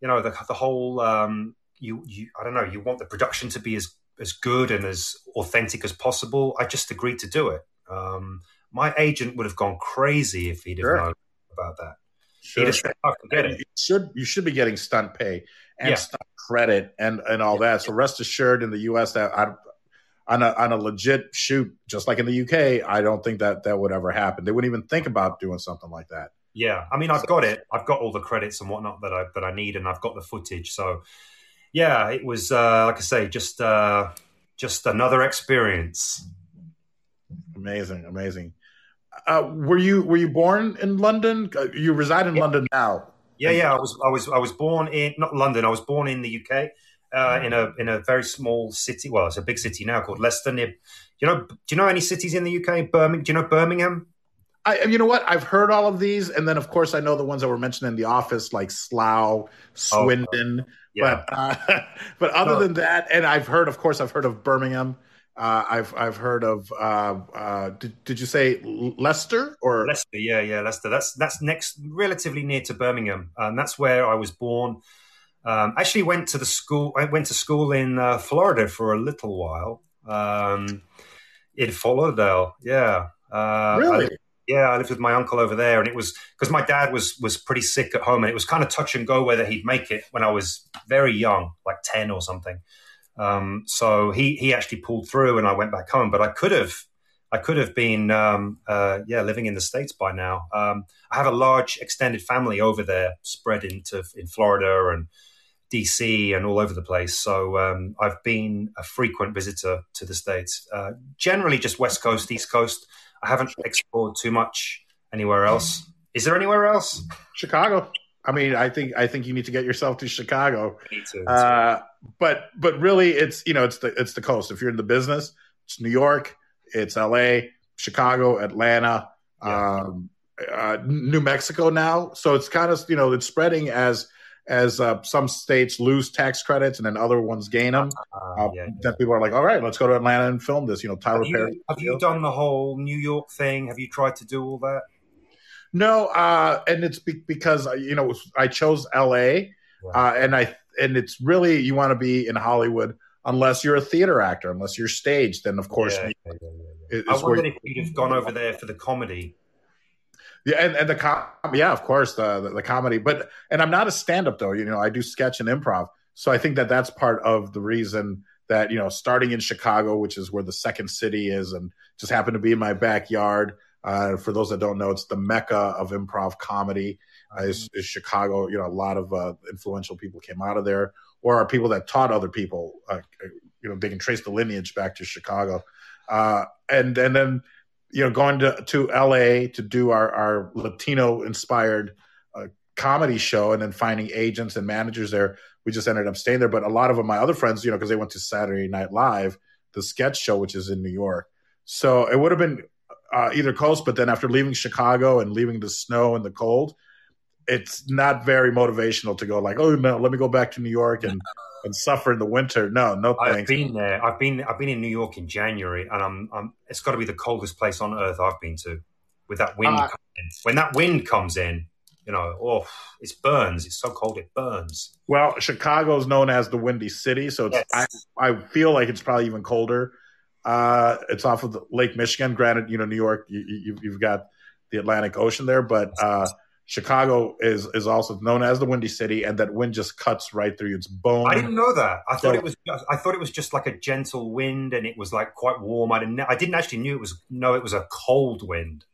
S2: you know the the whole um, you you I don't know you want the production to be as as good and as authentic as possible. I just agreed to do it. Um, my agent would have gone crazy if he'd have sure. known about that.
S1: Sure. Said, it. You should you should be getting stunt pay and yeah. stunt credit and and all yeah. that. So rest assured, in the U.S. that I, on a on a legit shoot, just like in the UK, I don't think that that would ever happen. They wouldn't even think about doing something like that.
S2: Yeah, I mean, I've got it. I've got all the credits and whatnot that I that I need, and I've got the footage. So, yeah, it was uh, like I say, just uh, just another experience.
S1: Amazing, amazing. Uh, were you were you born in London? Uh, you reside in yeah. London now.
S2: Yeah, yeah. I was I was I was born in not London. I was born in the UK, uh, in a in a very small city. Well, it's a big city now called Leicester. Near, you know, do you know any cities in the UK? Birmingham. Do you know Birmingham?
S1: I, you know what? I've heard all of these, and then of course I know the ones that were mentioned in the office, like Slough, Swindon. Oh, yeah. But uh, but other no. than that, and I've heard, of course, I've heard of Birmingham. Uh, I've I've heard of. Uh, uh, did, did you say Leicester or
S2: Leicester? Yeah, yeah, Leicester. That's that's next, relatively near to Birmingham, and that's where I was born. Um, actually, went to the school. I went to school in uh, Florida for a little while. Um, in Lauderdale, yeah.
S1: Uh, really?
S2: I, yeah, I lived with my uncle over there, and it was because my dad was was pretty sick at home, and it was kind of touch and go whether he'd make it when I was very young, like ten or something. Um, so he he actually pulled through, and I went back home. But I could have I could have been um, uh, yeah living in the states by now. Um, I have a large extended family over there, spread into in Florida and DC and all over the place. So um, I've been a frequent visitor to the states. Uh, generally, just West Coast, East Coast. I haven't explored too much anywhere else. Is there anywhere else?
S1: Chicago. I mean, I think I think you need to get yourself to Chicago. To, uh, but but really, it's you know it's the it's the coast. If you're in the business, it's New York, it's L.A., Chicago, Atlanta, yeah. um, uh, New Mexico now. So it's kind of you know it's spreading as as uh, some states lose tax credits and then other ones gain them. Uh, uh, yeah, then people are like, all right, let's go to Atlanta and film this. You know, Tyler
S2: have you,
S1: Perry.
S2: Have you done the whole New York thing? Have you tried to do all that?
S1: No, uh, and it's be- because uh, you know I chose L.A. Uh, and I and it's really you want to be in Hollywood unless you're a theater actor, unless you're staged. Then of course, yeah, yeah,
S2: yeah, I wondered if you'd have gone over there for the comedy
S1: yeah, and, and the com- yeah, of course, the, the, the comedy. But and I'm not a stand up though. You know, I do sketch and improv, so I think that that's part of the reason that you know, starting in Chicago, which is where the second city is, and just happened to be in my backyard. Uh, for those that don't know, it's the mecca of improv comedy. Uh, is, is, Chicago? You know, a lot of uh, influential people came out of there, or are people that taught other people. Uh, you know, they can trace the lineage back to Chicago, uh, and and then you know, going to, to LA to do our, our Latino inspired uh, comedy show and then finding agents and managers there. We just ended up staying there. But a lot of my other friends, you know, because they went to Saturday Night Live, the sketch show, which is in New York. So it would have been uh, either coast, but then after leaving Chicago and leaving the snow and the cold, it's not very motivational to go like, oh no, let me go back to New York and and suffer in the winter. No, no
S2: thanks. I've been there. I've been I've been in New York in January, and I'm, I'm it's got to be the coldest place on earth I've been to. With that wind, uh, when that wind comes in, you know, oh, it burns. It's so cold, it burns.
S1: Well, Chicago is known as the Windy City, so yes. I, I feel like it's probably even colder. Uh, it's off of Lake Michigan. Granted, you know, New York, you, have you, got the Atlantic Ocean there, but uh, Chicago is is also known as the Windy City, and that wind just cuts right through its bone.
S2: I didn't know that. I thought so, it was. Just, I thought it was just like a gentle wind, and it was like quite warm. I didn't. I didn't actually knew it was. No, it was a cold wind.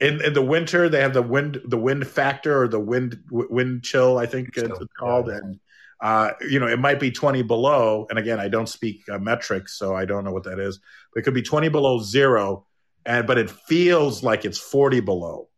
S1: In, in the winter, they have the wind the wind factor or the wind wind chill. I think it's called, yeah. and uh, you know it might be twenty below. And again, I don't speak uh, metrics, so I don't know what that is. But it could be twenty below zero, and but it feels like it's forty below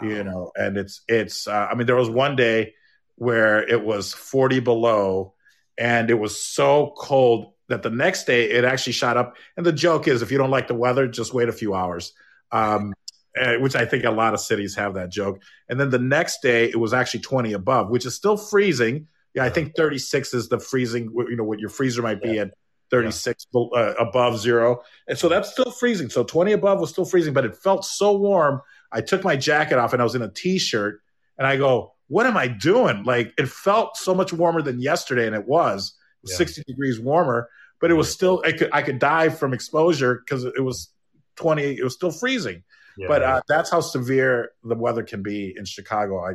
S1: Wow. You know, and it's it's. Uh, I mean, there was one day where it was 40 below, and it was so cold that the next day it actually shot up. And the joke is, if you don't like the weather, just wait a few hours. Um, eh, which I think a lot of cities have that joke. And then the next day it was actually 20 above, which is still freezing. Yeah, I think 36 is the freezing. You know what your freezer might be at 36 yeah. uh, above zero, and so that's still freezing. So 20 above was still freezing, but it felt so warm I took my jacket off and I was in a t-shirt and I go, what am I doing? Like it felt so much warmer than yesterday and it was, yeah. 60 degrees warmer, but it was still, I could, I could die from exposure because it was 20, it was still freezing. Yeah, but uh, that's how severe the weather can be in Chicago. I,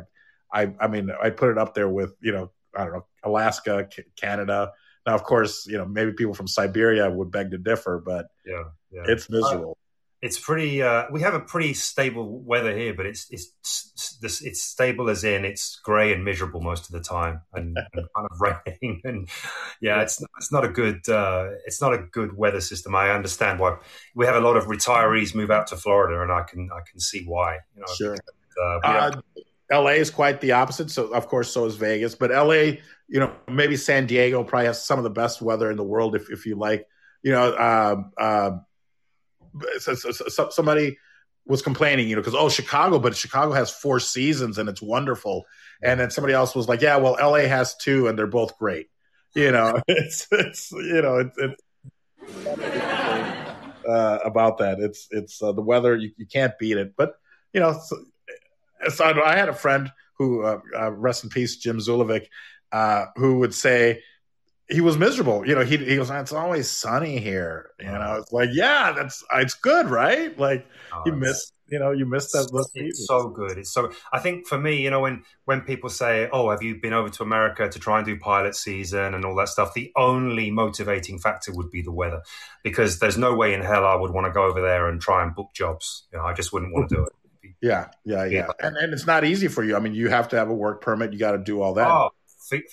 S1: I, I mean, I put it up there with, you know, I don't know, Alaska, Canada. Now, of course, you know, maybe people from Siberia would beg to differ, but
S2: yeah, yeah.
S1: it's miserable
S2: it's pretty. Uh, we have a pretty stable weather here, but it's it's it's, it's stable as in it's grey and miserable most of the time, and, and kind of raining. And yeah, it's it's not a good uh, it's not a good weather system. I understand why we have a lot of retirees move out to Florida, and I can I can see why. You know,
S1: sure. Because, uh, uh, LA is quite the opposite. So of course, so is Vegas. But LA, you know, maybe San Diego probably has some of the best weather in the world if if you like. You know, uh, uh, so, so, so somebody was complaining, you know, because oh Chicago, but Chicago has four seasons and it's wonderful. And then somebody else was like, yeah, well, LA has two and they're both great. You know, it's it's you know it's. uh, about that. It's it's uh, the weather. You, you can't beat it. But you know, so, so I had a friend who, uh, uh, rest in peace, Jim Zulovic, uh, who would say he was miserable. You know, he he goes, "It's always sunny here." You know, it's like, yeah, that's it's good, right? Like oh, you miss, you know, you miss that.
S2: It's, it's so good. It's so. I think for me, you know, when when people say, "Oh, have you been over to America to try and do pilot season and all that stuff?" The only motivating factor would be the weather, because there's no way in hell I would want to go over there and try and book jobs. You know, I just wouldn't want to do it.
S1: Yeah, yeah, yeah, and and it's not easy for you. I mean, you have to have a work permit. You got to do all that.
S2: Oh,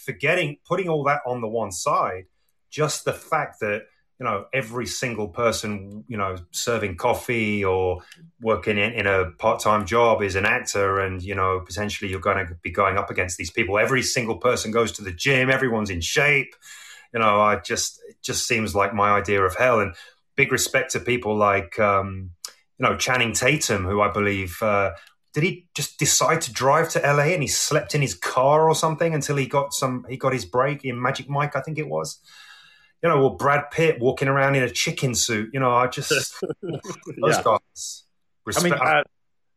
S2: forgetting putting all that on the one side, just the fact that you know every single person you know serving coffee or working in, in a part-time job is an actor and you know potentially you're going to be going up against these people. Every single person goes to the gym. Everyone's in shape. You know i just it just seems like my idea of hell. And big respect to people like um, you know channing tatum who i believe uh, did he just decide to drive to LA and he slept in his car or something until he got some he got his break in Magic Mike, I think it was. You know, or Brad Pitt walking around in a chicken suit. You know, I just those yeah. guys. Respect. I mean,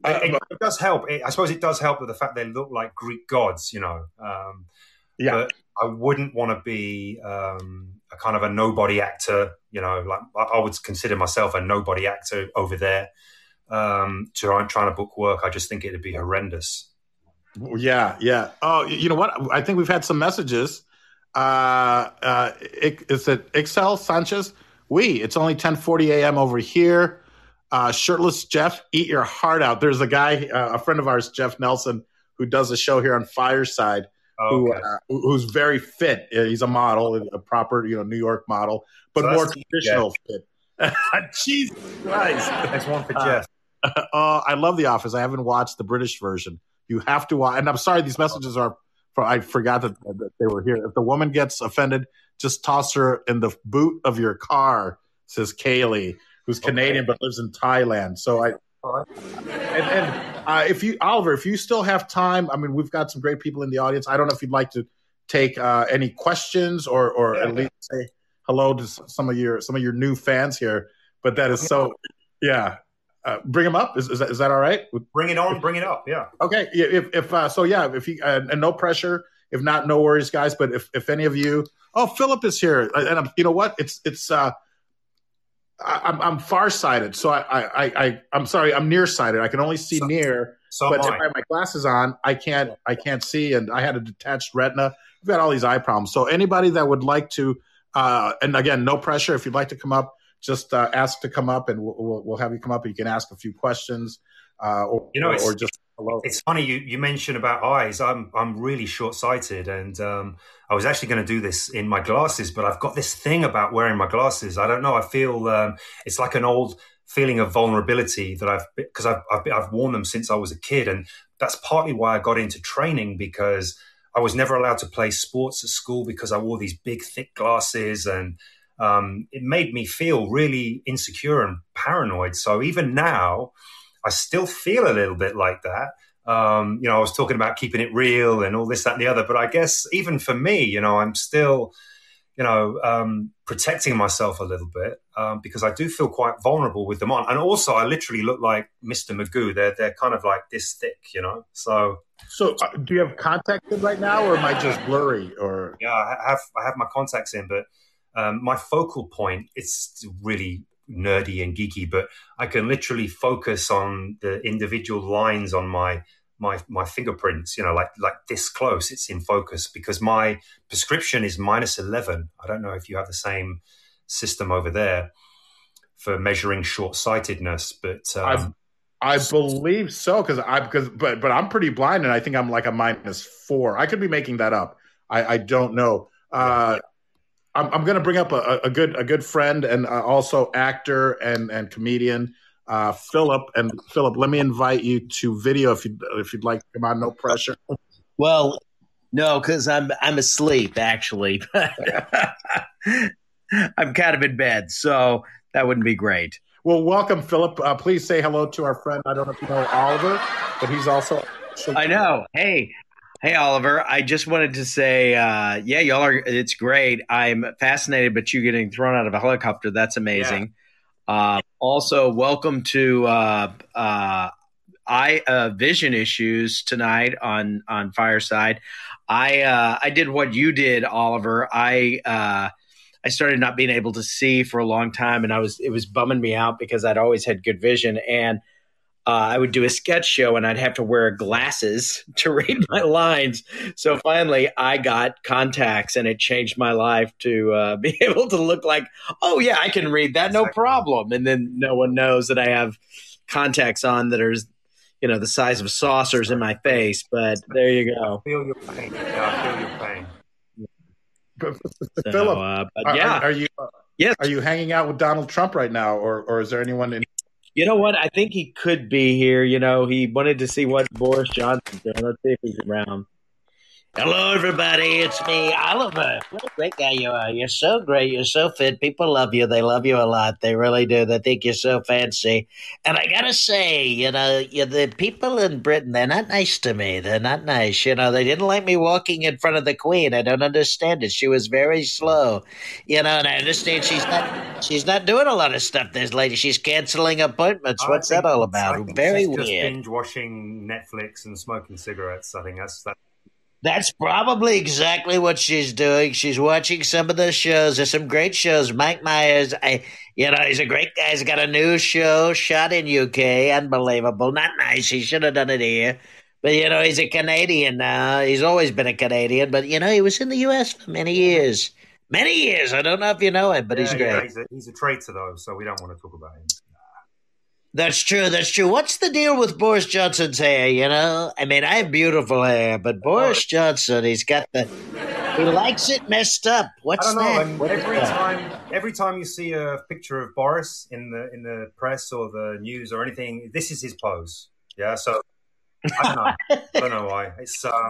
S2: it, it, it, does help. It, I suppose it does help with the fact they look like Greek gods. You know, um, yeah. But I wouldn't want to be um, a kind of a nobody actor. You know, like I would consider myself a nobody actor over there um, to trying to book work. I just think it'd be horrendous.
S1: Yeah, yeah. Oh, you know what? I think we've had some messages. Uh, uh, is it Axel Sanchez? We. It's only 10:40 a.m. over here. Uh, shirtless Jeff, eat your heart out. There's a guy, uh, a friend of ours, Jeff Nelson, who does a show here on Fireside. Oh, okay. who, uh, who's very fit. He's a model, a proper, you know, New York model, but so more traditional fit. Jesus Christ!
S2: That's one for Jeff.
S1: uh, I love The Office. I haven't watched the British version. You have to watch. And I'm sorry, these messages are. For, I forgot that, that they were here. If the woman gets offended, just toss her in the boot of your car. Says Kaylee, who's Canadian okay. but lives in Thailand. So I. And, and uh, if you, Oliver, if you still have time, I mean, we've got some great people in the audience. I don't know if you'd like to take uh, any questions or, or yeah, at least say hello to some of your some of your new fans here. But that is so, yeah. Uh, bring him up. Is, is that, is that all right?
S2: Bring it on. Bring it up. Yeah.
S1: Okay. If, if uh, so, yeah. If you uh, and no pressure. If not, no worries, guys. But if, if any of you, oh, Philip is here, and I'm, you know what? It's it's. uh I'm I'm farsighted, so I I I I'm sorry. I'm nearsighted. I can only see so, near. So but if I have my glasses on, I can't I can't see, and I had a detached retina. I've got all these eye problems. So anybody that would like to, uh, and again, no pressure. If you'd like to come up, just uh, ask to come up and we'll, we'll, have you come up and you can ask a few questions uh, or,
S2: you know,
S1: or, or just
S2: hello. It's funny you, you mentioned about eyes. I'm I'm really short sighted, and um, I was actually going to do this in my glasses, but I've got this thing about wearing my glasses. I don't know. I feel um, it's like an old feeling of vulnerability that I've because I've, I've I've worn them since I was a kid, and that's partly why I got into training because I was never allowed to play sports at school because I wore these big thick glasses and um, it made me feel really insecure and paranoid. So even now, I still feel a little bit like that. Um, you know, I was talking about keeping it real and all this, that, and the other. But I guess even for me, you know, I'm still, you know, um, protecting myself a little bit um, because I do feel quite vulnerable with them on. And also, I literally look like Mr. Magoo. They're they're kind of like this thick, you know. So,
S1: so uh, do you have contacts in right now, or am I just blurry? Or
S2: yeah, I have I have my contacts in, but um, my focal point it's really nerdy and geeky, but I can literally focus on the individual lines on my my my fingerprints. You know, like like this close, it's in focus because my prescription is minus eleven. I don't know if you have the same system over there for measuring short sightedness, but um,
S1: I believe so because I because but but I'm pretty blind and I think I'm like a minus four. I could be making that up. I, I don't know. Uh, I'm, I'm going to bring up a, a, good a good friend and uh, also actor and and comedian, uh, Philip. And Philip, let me invite you to video if you if you'd like. Come on, no pressure.
S3: Well, no, because I'm I'm asleep actually. I'm kind of in bed, so that wouldn't be great.
S1: Well, welcome, Philip. Uh, please say hello to our friend. I don't know if you know Oliver, but he's also.
S3: I know. Hey, hey, Oliver. I just wanted to say, uh, yeah, y'all are. It's great. I'm fascinated, but you getting thrown out of a helicopter. That's amazing. Yeah. Uh, also, welcome to uh, uh, I uh, vision issues tonight on on Fireside. I uh, I did what you did, Oliver. I uh, I started not being able to see for a long time, and I was it was bumming me out because I'd always had good vision, and uh, I would do a sketch show, and I'd have to wear glasses to read my lines. So finally, I got contacts, and it changed my life to uh, be able to look like, oh yeah, I can read that, no problem. And then no one knows that I have contacts on that are you know the size of saucers in my face. But there you
S2: go. I feel your pain. Yeah, I feel your pain.
S1: So, Philip, uh, yeah, are, are, you? yes. Are you hanging out with Donald Trump right now, or or is there anyone in?
S3: You know what? I think he could be here. You know, he wanted to see what Boris Johnson's doing. Let's see if he's around. Hello, everybody. It's me, Oliver. What a great guy you are. You're so great. You're so fit. People love you. They love you a lot. They really do. They think you're so fancy. And I gotta say, you know, the people in Britain, they're not nice to me. They're not nice. You know, they didn't like me walking in front of the Queen. I don't understand it. She was very slow. You know, and I understand she's not she's not doing a lot of stuff. This lady, she's canceling appointments. I What's that all about? Very weird.
S2: binge watching Netflix and smoking cigarettes. I think that's that
S3: that's probably exactly what she's doing. She's watching some of the shows. There's some great shows. Mike Myers, I, you know, he's a great guy. He's got a new show shot in UK. Unbelievable. Not nice. He should have done it here. But, you know, he's a Canadian now. He's always been a Canadian. But, you know, he was in the US for many years. Many years. I don't know if you know him, but yeah, he's great. Yeah,
S2: he's, a, he's a traitor, though, so we don't want to talk about him.
S3: That's true. That's true. What's the deal with Boris Johnson's hair? You know, I mean, I have beautiful hair, but Boris Johnson, he's got the he likes it messed up. What's
S2: I
S3: don't
S2: know. that? every time, every time you see a picture of Boris in the in the press or the news or anything, this is his pose. Yeah. So I don't know. I don't know why. It's. Uh,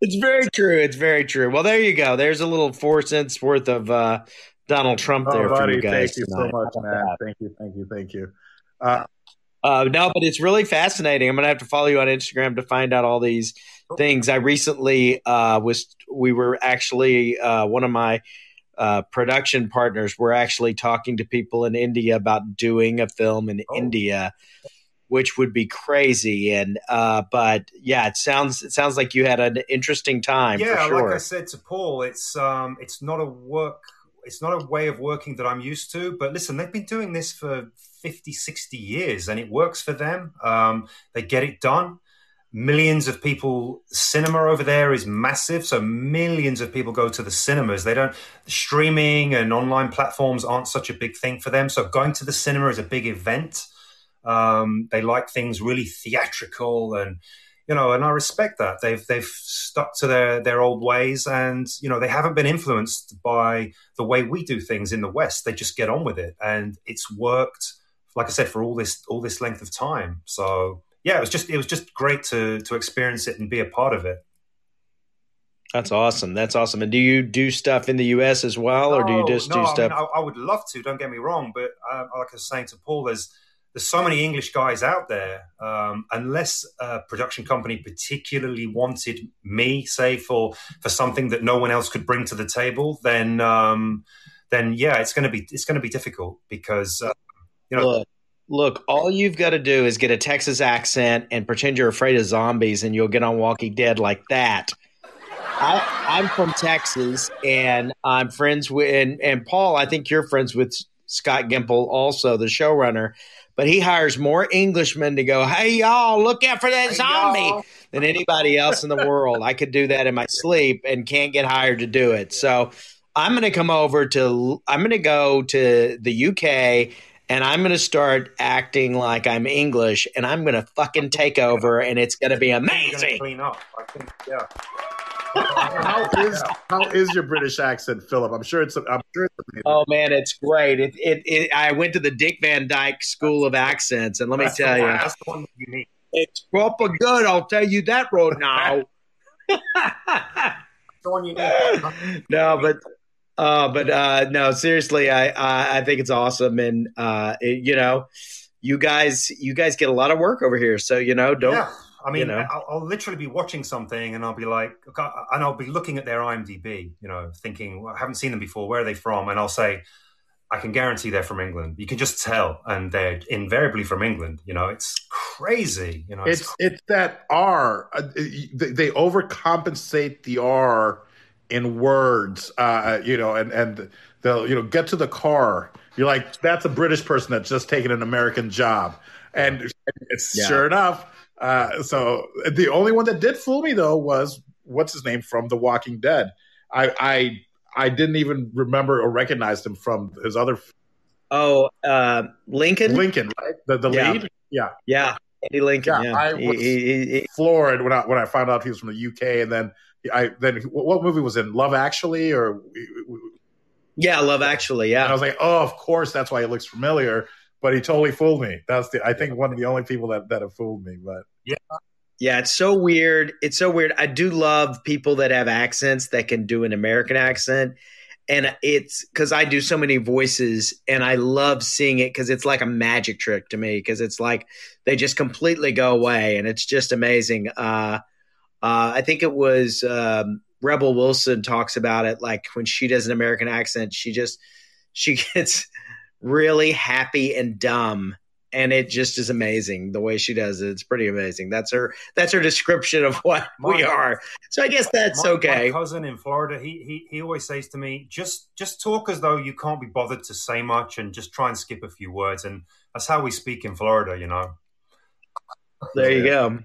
S3: it's very true. It's very true. Well, there you go. There's a little four cents worth of uh, Donald Trump there
S1: oh,
S3: for you guys.
S1: Thank you tonight. so much, man. Thank you. Thank you. Thank you. Uh,
S3: uh, no, but it's really fascinating. I'm gonna have to follow you on Instagram to find out all these things. I recently uh, was we were actually uh, one of my uh, production partners. We're actually talking to people in India about doing a film in oh. India, which would be crazy. And uh, but yeah, it sounds it sounds like you had an interesting time.
S2: Yeah,
S3: sure.
S2: like I said to Paul, it's um, it's not a work it's not a way of working that I'm used to. But listen, they've been doing this for 50, 60 years and it works for them. Um, they get it done. Millions of people, cinema over there is massive. So millions of people go to the cinemas. They don't, streaming and online platforms aren't such a big thing for them. So going to the cinema is a big event. Um, they like things really theatrical and you know, and I respect that. They've they've stuck to their their old ways, and you know, they haven't been influenced by the way we do things in the West. They just get on with it, and it's worked. Like I said, for all this all this length of time. So yeah, it was just it was just great to to experience it and be a part of it.
S3: That's awesome. That's awesome. And do you do stuff in the U.S. as well, or do you just
S2: no,
S3: do stuff?
S2: I, mean, I, I, would love to. Don't get me wrong, but uh, like I was saying to Paul, there's there's so many English guys out there. Um, unless a production company particularly wanted me, say for for something that no one else could bring to the table, then um, then yeah, it's going to be it's to be difficult because uh, you know.
S3: Look, look, all you've got to do is get a Texas accent and pretend you're afraid of zombies, and you'll get on Walking Dead like that. I, am from Texas, and I'm friends with and, and Paul. I think you're friends with Scott Gimple, also the showrunner but he hires more Englishmen to go, hey, y'all, look out for that hey, zombie y'all. than anybody else in the world. I could do that in my sleep and can't get hired to do it. So I'm going to come over to, I'm going to go to the UK and I'm going to start acting like I'm English and I'm going to fucking take over and it's going to be amazing.
S2: Clean up. I think, yeah.
S1: how is how is your British accent, Philip? I'm sure it's. I'm sure it's amazing.
S3: Oh man, it's great. It, it, it I went to the Dick Van Dyke School of Accents, and let me
S2: That's
S3: tell
S2: the
S3: you,
S2: that's the one that you need.
S3: it's proper good. I'll tell you that road now.
S2: The one you need.
S3: no, but uh, but uh, no, seriously, I, I I think it's awesome, and uh, it, you know, you guys you guys get a lot of work over here, so you know, don't
S2: yeah. I mean,
S3: you know.
S2: I'll, I'll literally be watching something and I'll be like, and I'll be looking at their IMDb, you know, thinking, well, I haven't seen them before. Where are they from? And I'll say, I can guarantee they're from England. You can just tell, and they're invariably from England. You know, it's crazy. You know,
S1: It's it's that R. Uh, they, they overcompensate the R in words. Uh, you know, and and they'll you know get to the car. You're like, that's a British person that's just taken an American job, and
S3: Yeah.
S1: sure enough. Uh, so the only one that did fool me though was what's his name from The Walking Dead. I I I didn't even remember or recognize him from his other
S3: Oh, uh, Lincoln.
S1: Lincoln, right? The the
S3: Yeah.
S1: lead. Yeah.
S3: Yeah, Eddie Lincoln.
S1: Yeah,
S3: Yeah,
S1: I
S3: He-
S1: was-
S3: he- he- he-
S1: floored when I when I found out he was from the UK, and then I then what movie was in Love Actually, or
S3: yeah, Love Actually.
S1: and I was like, oh, of course, that's why he looks familiar. But he totally fooled me. That's the I think one of the only people that that have fooled me. But
S3: yeah, yeah. It's so weird. It's so weird. I do love people that have accents that can do an American accent. And it's because I do so many voices and I love seeing it because it's like a magic trick to me because it's like they just completely go away and it's just amazing. Uh, uh, I think it was um, Rebel Wilson talks about it like when she does an American accent, she just she gets really happy and dumb and it just is amazing the way she does it. It's pretty amazing. That's her that's her description of what we are. So I guess that's
S2: my,
S3: okay.
S2: My cousin in Florida, he, he he always says to me, just just talk as though you can't be bothered to say much, and just try and skip a few words, and that's how we speak in Florida. You know.
S3: There you go.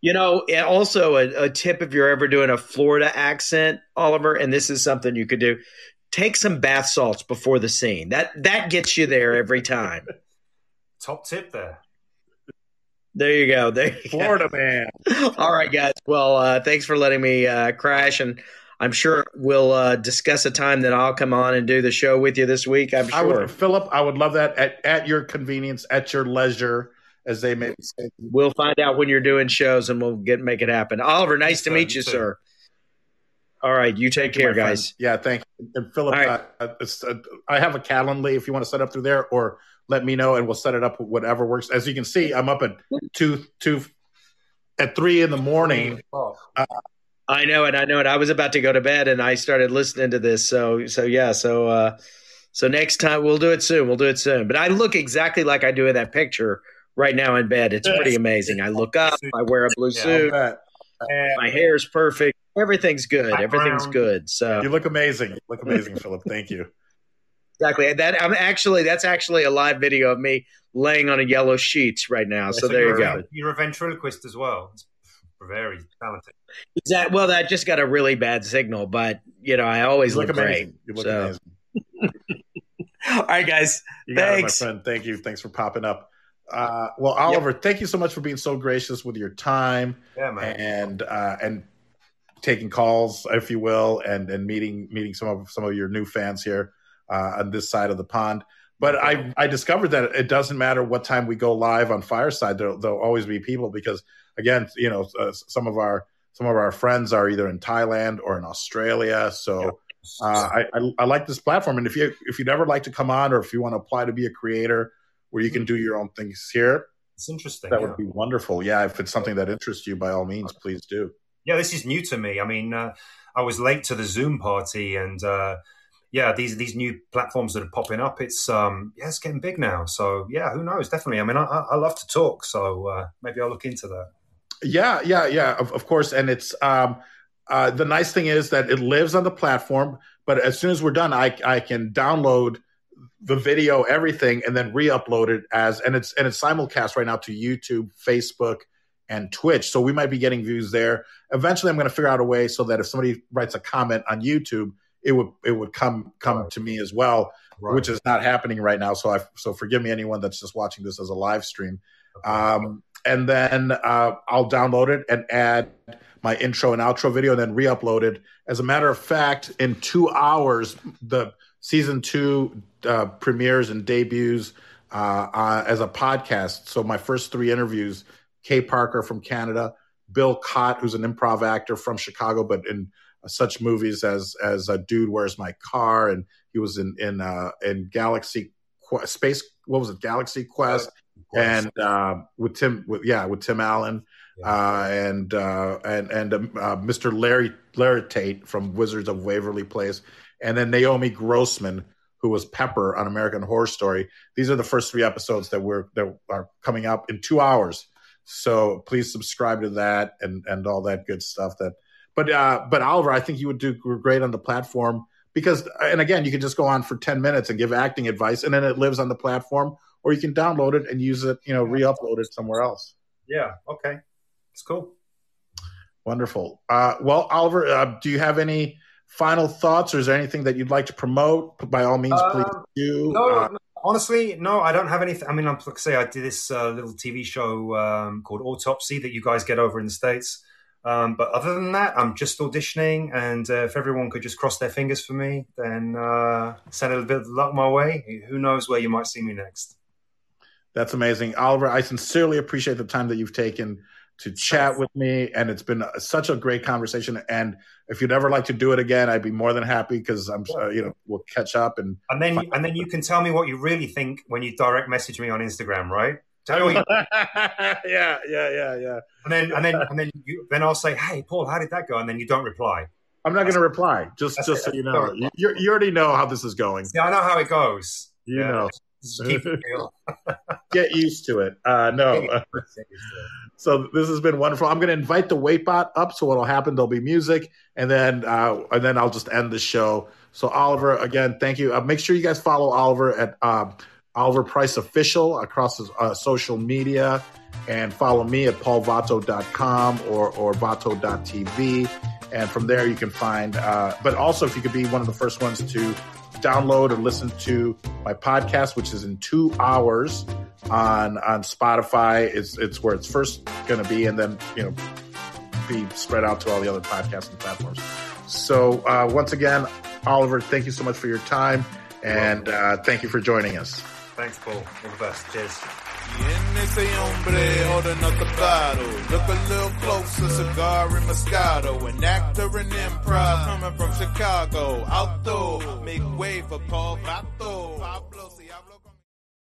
S3: You know, and also a, a tip if you're ever doing a Florida accent, Oliver, and this is something you could do. Take some bath salts before the scene. That that gets you there every time.
S2: Top tip there.
S3: There you go. There you go.
S1: Florida man,
S3: All right, guys. Well, uh, thanks for letting me uh, crash, and I'm sure we'll uh, discuss a time that I'll come on and do the show with you this week. I'm
S1: I
S3: sure.
S1: would Philip. I would love that at at your convenience, at your leisure, as they may say.
S3: We'll find out when you're doing shows, and we'll get make it happen. Oliver, nice
S2: Yes,
S3: to
S2: sir.
S3: meet
S2: You
S3: you,
S2: too.
S3: sir. All right, you take care,
S1: my friend.
S3: guys.
S1: Yeah, thank you. And Philip,
S3: All right.
S1: uh, it's, uh, I have a Calendly if you want to set up through there, or let me know and we'll set it up whatever works. As you can see, I'm up at two two at three in the morning.
S2: Oh,
S3: I know it. I know it. I was about to go to bed, and I started listening to this. So, so yeah. So, uh, so next time we'll do it soon. We'll do it soon. But I look exactly like I do in that picture right now in bed. It's pretty amazing. I look up. I wear a blue suit. my hair is perfect. Everything's good. Everything's good. So
S1: You look amazing. You look amazing, Philip. Thank you.
S3: exactly that. I'm actually that's actually a live video of me laying on a yellow sheet right now. So there you
S2: you're,
S3: go.
S2: a- You're a ventriloquist as well. It's very talented.
S3: Is that well? That just got a really bad signal, but you know I always
S1: You look
S3: look,
S1: amazing.
S3: great.
S1: You look
S3: So-
S1: amazing.
S3: All right, guys.
S1: You got it, my
S3: Thanks.
S1: friend. Thank you. Thanks for popping up. Uh, well, Oliver, thank you so much for being so gracious with your time
S2: Yeah,
S1: and uh, and taking calls, if you will, and and meeting meeting some of some of your new fans here uh, on this side of the pond. But I I discovered that it doesn't matter what time we go live on Fireside. There'll, there'll always be people because again, you know, uh, some of our some of our friends are either in Thailand or in Australia. So uh, I, I I like this platform, and if you if you'd ever like to come on, or if you want to apply to be a creator where you can do your own things here,
S2: it's interesting.
S1: that
S2: yeah.
S1: would be wonderful. Yeah, if it's something that interests you, by all means, please do.
S2: yeah, this is new to me. I mean, uh, I was late to the Zoom party, and uh, yeah, these these new platforms that are popping up, it's um, yeah, it's getting big now. So yeah, who knows? Definitely. I mean, I, I love to talk, so uh, maybe I'll look into that.
S1: Yeah, yeah, yeah. Of, of course, and it's um, uh, the nice thing is that it lives on the platform. But as soon as we're done, I I can download the video, everything, and then re-upload it as and it's and it's simulcast right now to YouTube, Facebook, and Twitch. So we might be getting views there. Eventually, I'm going to figure out a way so that if somebody writes a comment on YouTube, it would it would come come
S2: Right.
S1: to me as well,
S2: Right.
S1: which is not happening right now. So I so forgive me anyone that's just watching this as a live stream.
S2: Okay.
S1: Um, and then uh, I'll download it and add my intro and outro video and then re-upload it. As a matter of fact, in two hours, the season two uh, premieres and debuts uh, uh, as a podcast. So my first three interviews: Kay Parker from Canada, Bill Chott, who's an improv actor from Chicago, but in uh, such movies as as a Dude, Where's My Car, and he was in in uh, in Galaxy Space. What was it? Galaxy Quest, and uh, with Tim, with yeah, with Tim Allen. Uh, and uh, and and um, uh, Mr. Larry Laritate from Wizards of Waverly Place, and then Naomi Grossman, who was Pepper on American Horror Story. These are the first three episodes that we're that are coming up in two hours. So please subscribe to that and and all that good stuff. That, but uh, but Oliver, I think you would do great on the platform because, and again, you can just go on for ten minutes and give acting advice, and then it lives on the platform, or you can download it and use it, you know, re-upload it somewhere else.
S2: Yeah. Okay. It's cool.
S1: Wonderful. Uh, well, Oliver, uh, do you have any final thoughts, or is there anything that you'd like to promote? By all means, please um, do.
S2: No, uh, honestly, no, I don't have anything. I mean, I'm like say, I did this uh, little TV show um, called Autopsy that you guys get over in the states. Um, but other than that, I'm just auditioning, and uh, if everyone could just cross their fingers for me, then uh, send a little bit of luck my way. Who knows where you might see me next?
S1: That's amazing, Oliver. I sincerely appreciate the time that you've taken to chat with me, and it's been such a great conversation. And if you'd ever like to do it again, I'd be more than happy because I'm, uh, you know, we'll catch up and
S2: and then and then you can tell me what you really think when you direct message me on Instagram, right? Tell me.
S1: yeah, yeah, yeah, yeah.
S2: And then and then and then you, then I'll say, "Hey, Paul, how did that go?" And then you don't reply.
S1: I'm not going to reply. Just just it. so you know, you, you already know how this is going.
S2: Yeah, I know how it goes.
S1: You yeah. know. Get used to it. Uh, no. so this has been wonderful. I'm going to invite the Waitbot up. So what'll happen? There'll be music, and then uh, and then I'll just end the show. So Oliver, again, thank you. Uh, make sure you guys follow Oliver at uh, Oliver Price Official across uh, social media, and follow me at paulvato.com or or vato.tv. And from there, you can find. Uh, but also, if you could be one of the first ones to download or listen to my podcast, which is in two hours on on Spotify. It's it's where it's first going to be, and then you know be spread out to all the other podcasting platforms. So uh, once again, Oliver, thank you so much for your time, and uh, thank you for joining us.
S2: Thanks, Paul. All the best. Cheers.
S4: Ese hombre holding up the bottle. Look a little closer, cigar and Moscato. An actor in improv coming from Chicago. Outdoor, make way for Paul Vato. Pablo,